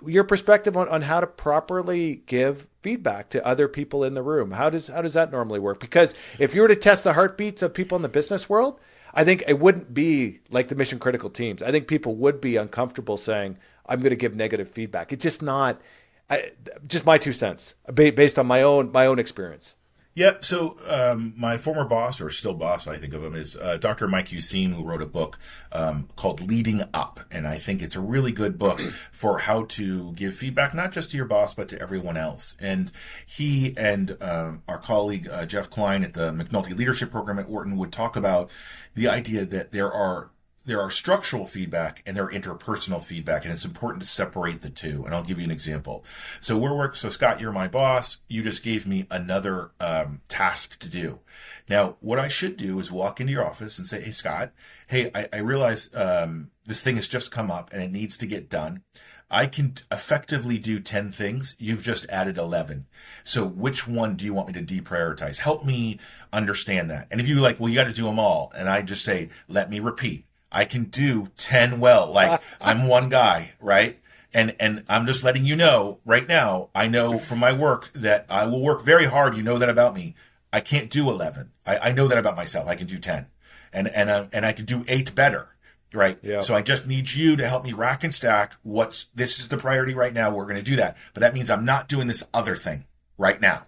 your perspective on, on how to properly give feedback to other people in the room. How does how does that normally work? Because if you were to test the heartbeats of people in the business world, I think it wouldn't be like the mission critical teams. I think people would be uncomfortable saying, "I'm going to give negative feedback." It's just not. I, just my two cents, based on my own my own experience. Yep. So um, my former boss, or still boss, I think of him, is uh, Dr. Mike Useem, who wrote a book um, called Leading Up, and I think it's a really good book for how to give feedback not just to your boss but to everyone else. And he and uh, our colleague uh, Jeff Klein at the McNulty Leadership Program at Wharton would talk about the idea that there are there are structural feedback and there are interpersonal feedback, and it's important to separate the two. And I'll give you an example. So we're work. So Scott, you're my boss. You just gave me another um, task to do. Now, what I should do is walk into your office and say, "Hey, Scott. Hey, I, I realize um, this thing has just come up and it needs to get done." I can effectively do 10 things. You've just added 11. So which one do you want me to deprioritize? Help me understand that. And if you like, well, you got to do them all. And I just say, let me repeat. I can do 10 well. Like I'm one guy, right? And, and I'm just letting you know right now, I know from my work that I will work very hard. You know that about me. I can't do 11. I, I know that about myself. I can do 10. and and uh, and I can do eight better right? Yeah. So I just need you to help me rack and stack what's this is the priority right now. We're going to do that. But that means I'm not doing this other thing right now.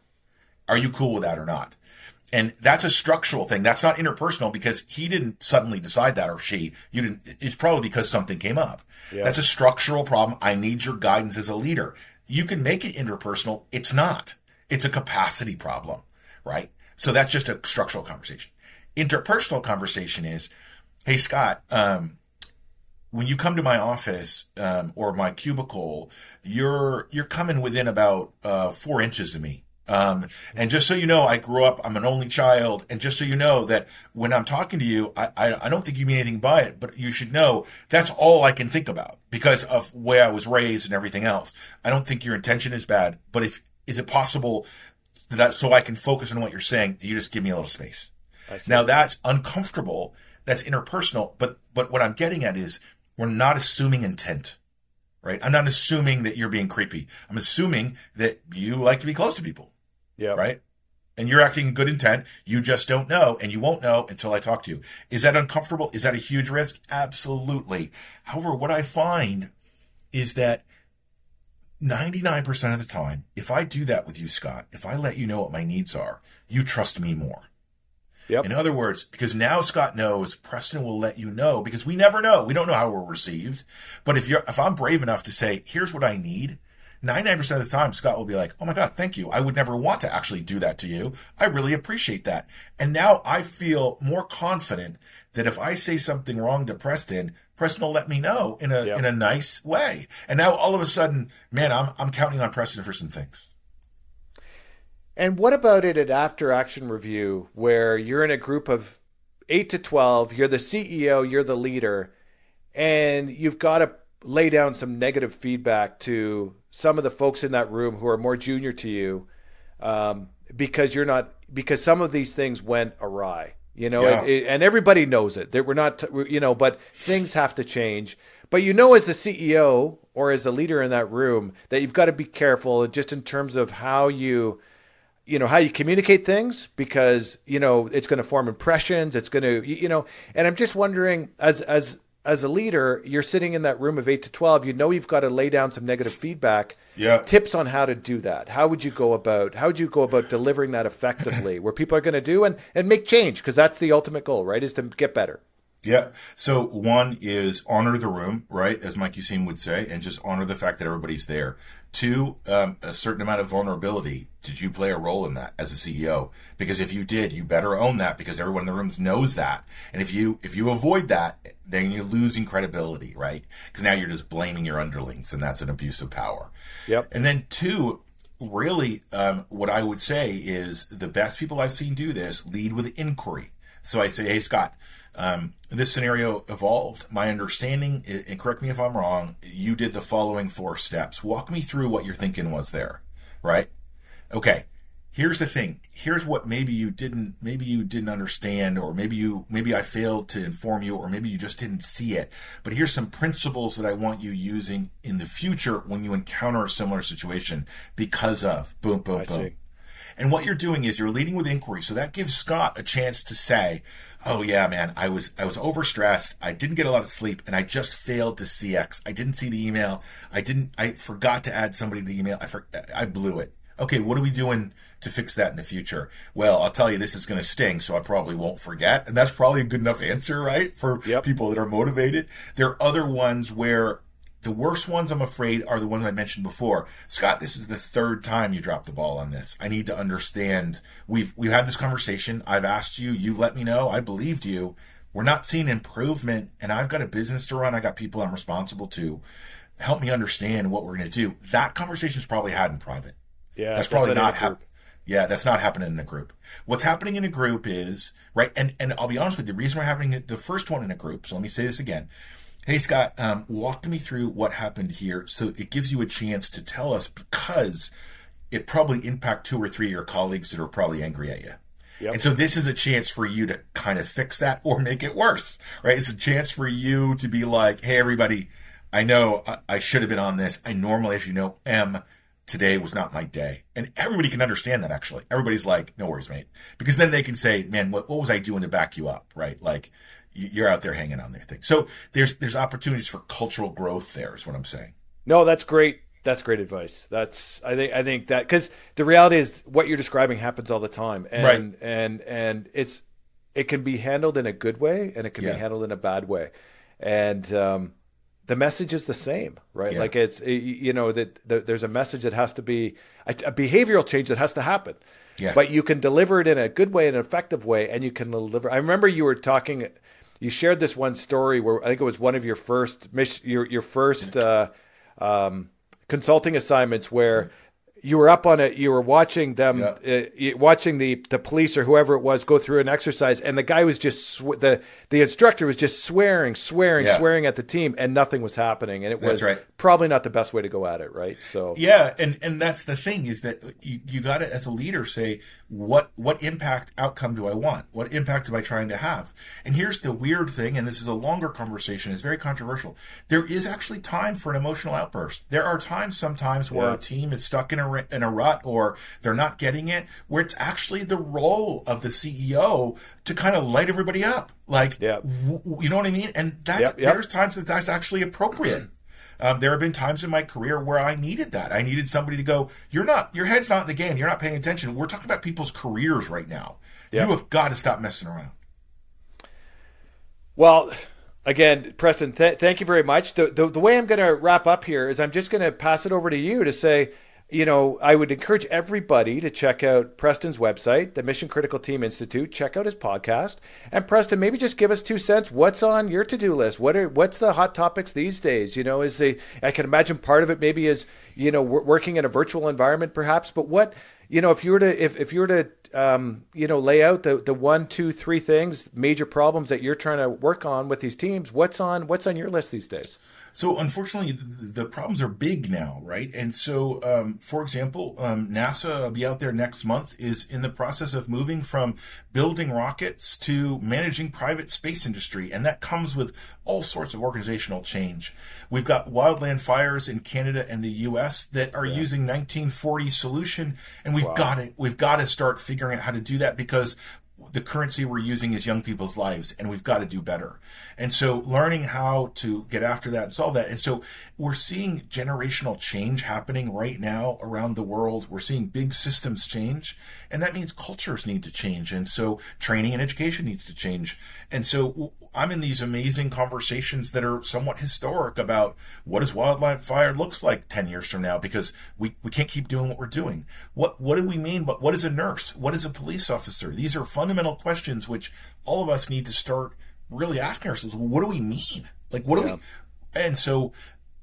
Are you cool with that or not? And that's a structural thing. That's not interpersonal because he didn't suddenly decide that or she. You didn't it's probably because something came up. Yeah. That's a structural problem. I need your guidance as a leader. You can make it interpersonal. It's not. It's a capacity problem, right? So that's just a structural conversation. Interpersonal conversation is Hey, Scott, um, when you come to my office um, or my cubicle, you're you're coming within about uh, four inches of me. Um, and just so you know, I grew up. I'm an only child, and just so you know that when I'm talking to you, I, I, I don't think you mean anything by it, but you should know that's all I can think about because of where I was raised and everything else. I don't think your intention is bad, but if is it possible that so I can focus on what you're saying, you just give me a little space. Now that's uncomfortable that's interpersonal. But but what I'm getting at is we're not assuming intent, right? I'm not assuming that you're being creepy. I'm assuming that you like to be close to people, Yeah. right? And you're acting in good intent. You just don't know, and you won't know until I talk to you. Is that uncomfortable? Is that a huge risk? Absolutely. However, what I find is that 99% of the time, if I do that with you, Scott, if I let you know what my needs are, you trust me more. Yep. In other words, because now Scott knows, Preston will let you know because we never know. We don't know how we're received. But if you're, if I'm brave enough to say, here's what I need, 99% of the time, Scott will be like, oh my God, thank you. I would never want to actually do that to you. I really appreciate that. And now I feel more confident that if I say something wrong to Preston, Preston will let me know in a, Yep. in a nice way. And now all of a sudden, man, I'm, I'm counting on Preston for some things. And what about it at after action review where you're in a group of 8 to 12, you're the CEO, you're the leader, and you've got to lay down some negative feedback to some of the folks in that room who are more junior to you um, because you're not because some of these things went awry you know Yeah. it, it- and everybody knows it that we're not you know but things have to change but you know as the ceo or as the leader in that room that you've got to be careful just in terms of how you you know how you communicate things because you know it's going to form impressions it's going to you you know and i'm just wondering as as as a leader you're sitting in that room of 8 to 12 you know you've got to lay down some negative feedback Yeah. tips on how to do that how would you go about how would you go about delivering that effectively where people are going to do and and make change because that's the ultimate goal right is to get better Yeah. So one is honor the room, right? As Mike Useem would say, and just honor the fact that everybody's there. Two, um, a certain amount of vulnerability. Did you play a role in that as a CEO? Because if you did, you better own that because everyone in the rooms knows that. And if you, if you avoid that, then you're losing credibility, right? Because now you're just blaming your underlings and that's an abuse of power. Yep. And then two, really, um, what I would say is the best people I've seen do this lead with inquiry. So I say, hey, Scott, um, this scenario evolved. My understanding, and correct me if I'm wrong, you did the following four steps. Walk me through what your thinking was there, right? Okay. Here's the thing. Here's what maybe you didn't, maybe you didn't understand, or maybe you, maybe I failed to inform you, or maybe you just didn't see it. But here's some principles that I want you using in the future when you encounter a similar situation because of boom, boom, I boom. see. And what you're doing is you're leading with inquiry. So that gives Scott a chance to say, "Oh yeah, man, I was I was overstressed. I didn't get a lot of sleep, and I just failed to CC. I didn't see the email. I didn't. I forgot to add somebody to the email. I for, I blew it. Okay, what are we doing to fix that in the future? Well, I'll tell you, this is going to sting, so I probably won't forget. And that's probably a good enough answer, right, for Yep. people that are motivated. There are other ones where the worst ones, I'm afraid, are the ones I mentioned before. Scott, this is the third time you dropped the ball on this. I need to understand. We've we've had this conversation. I've asked you. You've let me know. I believed you. We're not seeing improvement, and I've got a business to run. I got people I'm responsible to. Help me understand what we're going to do. That conversation is probably had in private. yeah That's probably not happening. Yeah, that's not happening in a group. What's happening in a group is right, and and I'll be honest with you. The reason we're having the first one in a group. So let me say this again. Hey Scott, um, walk me through what happened here, so it gives you a chance to tell us because it probably impact two or three of your colleagues that are probably angry at you. Yep. And so this is a chance for you to kind of fix that or make it worse, right? It's a chance for you to be like, hey, everybody, I know I, I should have been on this. I normally, as you know, am. today was not my day. And everybody can understand that actually. Everybody's like, no worries, mate. Because then they can say, man, what, what was I doing to back you up? Right. Like you're out there hanging on their thing. So there's, there's opportunities for cultural growth there is what I'm saying. No, that's great. That's great advice. That's I think I think that because the reality is what you're describing happens all the time, and right. and and it's it can be handled in a good way and it can yeah. be handled in a bad way, and um, the message is the same, right? Yeah. Like it's you know that there's a message that has to be a, a, behavioral change that has to happen. Yeah. But you can deliver it in a good way, in an effective way, and you can deliver. I remember you were talking. You shared this one story where I think it was one of your first your your first uh, um, consulting assignments where you were up on it. You were watching them, yeah. uh, watching the the police or whoever it was go through an exercise, and the guy was just sw- the the instructor was just swearing, swearing, yeah. swearing at the team, and nothing was happening, and it was right. probably not the best way to go at it, right? So yeah, and and that's the thing is that you you got to as a leader say what what impact outcome do I want? What impact am I trying to have? And here's the weird thing, and this is a longer conversation. It's very controversial. There is actually time for an emotional outburst. There are times sometimes where yeah. a team is stuck in a in a rut or they're not getting it, where it's actually the role of the CEO to kind of light everybody up. Like, yeah. w- you know what I mean? And that's yep, yep. there's times that that's actually appropriate. Um, there have been times in my career where I needed that. I needed somebody to go, "You're not, your head's not in the game. You're not paying attention. We're talking about people's careers right now. Yep. You have got to stop messing around." Well, again, Preston, th- thank you very much. The, the, the way I'm going to wrap up here is I'm just going to pass it over to you to say, you know, I would encourage everybody to check out Preston's website, the Mission Critical Team Institute. Check out his podcast, and Preston, maybe just give us two cents. What's on your to-do list? What are what's the hot topics these days? You know, is the I can imagine part of it maybe is you know working in a virtual environment, perhaps. But what you know, if you were to if if you were to um, you know lay out the the one, two, three things, major problems that you're trying to work on with these teams, what's on what's on your list these days? So unfortunately, the problems are big now, right? And so, um, for example, um, NASA will be out there next month is in the process of moving from building rockets to managing private space industry, and that comes with all sorts of organizational change. We've got wildland fires in Canada and the U.S. that are yeah. using 1940 solution, and we've wow. got to we've got to start figuring out how to do that because the currency we're using is young people's lives and we've got to do better. And so learning how to get after that and solve that. And so we're seeing generational change happening right now around the world. We're seeing big systems change and that means cultures need to change. And so training and education needs to change. And so I'm in these amazing conversations that are somewhat historic about what does wildland fire looks like 10 years from now because we, we can't keep doing what we're doing. What what do we mean? But what is a nurse? What is a police officer? These are fundamental questions which all of us need to start really asking ourselves, well, what do we mean? Like what do yeah. we and so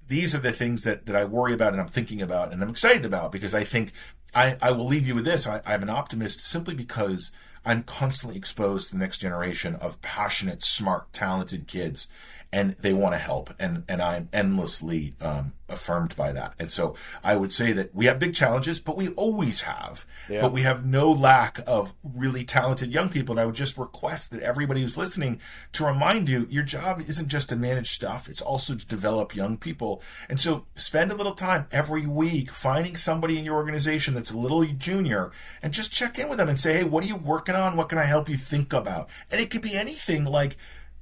these are the things that, that I worry about and I'm thinking about and I'm excited about because I think I, I will leave you with this. I, I'm an optimist simply because I'm constantly exposed to the next generation of passionate, smart, talented kids, and they want to help, and and I'm endlessly um, affirmed by that. And so I would say that we have big challenges, but we always have. Yeah. But we have no lack of really talented young people. And I would just request that everybody who's listening to remind you, your job isn't just to manage stuff; it's also to develop young people. And so spend a little time every week finding somebody in your organization that's a little junior, and just check in with them and say, "Hey, what are you working on? What can I help you think about?" And it could be anything like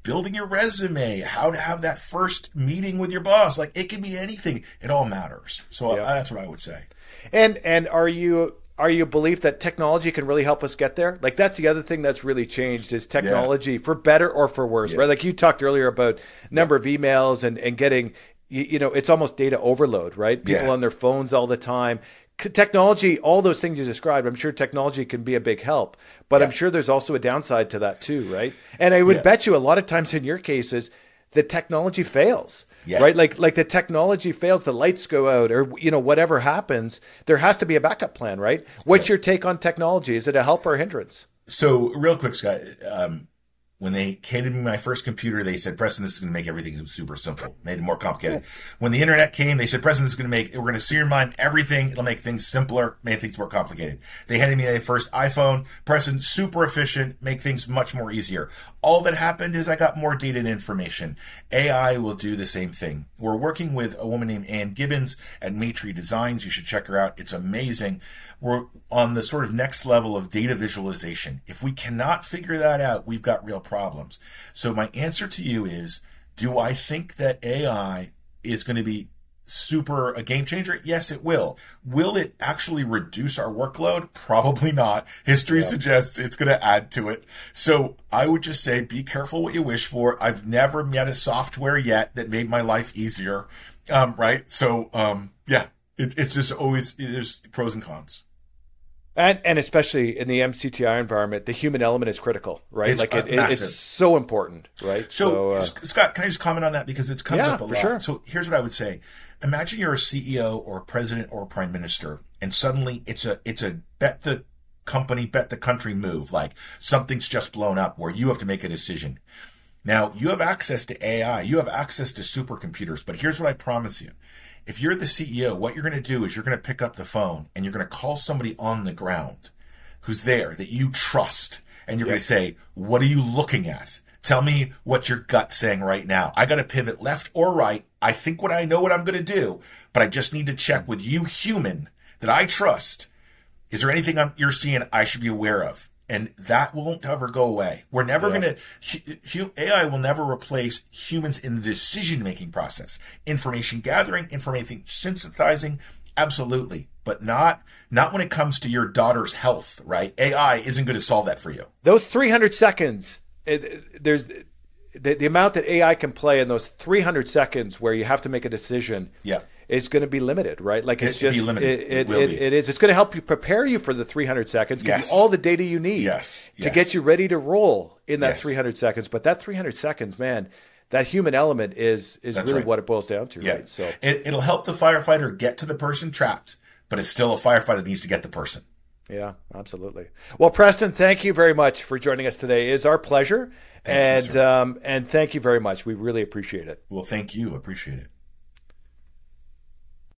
building your resume, how to have that first meeting with your boss. Like it can be anything. It all matters. So uh, yeah. that's what I would say. And and are you are you a belief that technology can really help us get there? Like that's the other thing that's really changed is technology yeah. for better or for worse, yeah. right? Like you talked earlier about number of emails and and getting you, you know it's almost data overload, right? People on their phones all the time technology, all those things you described, I'm sure technology can be a big help, but yeah. I'm sure there's also a downside to that too, right? And I would yeah. bet you a lot of times in your cases, the technology fails. Yeah. Right, like like the technology fails, the lights go out, or you know whatever happens, there has to be a backup plan, right? What's your take on technology? Is it a help or a hindrance? So, real quick, Scott, um, When they handed me my first computer, they said, Preston, this is going to make everything super simple. Made it more complicated. When the internet came, they said, Preston, this is going to make, we're going to streamline everything. It'll make things simpler, make things more complicated. They handed me a first iPhone. Preston, super efficient, make things much more easier. All that happened is I got more data and information. AI will do the same thing. We're working with a woman named Ann Gibbons at Maitrey Designs. You should check her out. It's amazing. We're on the sort of next level of data visualization. If we cannot figure that out, we've got real problems. So my answer to you is, do I think that AI is going to be super a game changer? Yes, it will. Will it actually reduce our workload? Probably not. History yeah. suggests it's going to add to it. So I would just say be careful what you wish for. I've never met a software yet that made my life easier. Um, right. So, um, yeah, it, it's just always, there's pros and cons. And, and especially in the MCTI environment, the human element is critical, right? It's like it, it's so important, right? So, so uh, Scott, can I just comment on that because it comes yeah, up a lot? Sure. So here's what I would say: Imagine you're a CEO or a president or a prime minister, and suddenly it's a it's a bet the company, bet the country move. Like something's just blown up where you have to make a decision. Now you have access to AI, you have access to supercomputers, but here's what I promise you: if you're the CEO, what you're going to do is you're going to pick up the phone and you're going to call somebody on the ground who's there that you trust. And you're yes. going to say, What are you looking at? Tell me what your gut's saying right now. I got to pivot left or right. I think what I know what I'm going to do, but I just need to check with you, human, that I trust. Is there anything I'm, you're seeing I should be aware of? and that won't ever go away. We're never yeah. going to AI will never replace humans in the decision making process. Information gathering, information synthesizing, absolutely, but not not when it comes to your daughter's health. Right? AI isn't going to solve that for you. Those 300 seconds, it, there's the, the amount that AI can play in those 300 seconds where you have to make a decision. Yeah it's going to be limited, right? Like it's it, just it, it, it, it is. It's going to help you prepare you for the 300 seconds, give yes. you all the data you need yes. to get you ready to roll in that yes. 300 seconds. But that 300 seconds, man, that human element is is That's really right. what it boils down to, yeah. right? So it, it'll help the firefighter get to the person trapped, but it's still a firefighter that needs to get the person. Yeah, absolutely. Well, Preston, thank you very much for joining us today. It is our pleasure. Thank and you, um, and thank you very much. We really appreciate it. Well, thank you. Appreciate it.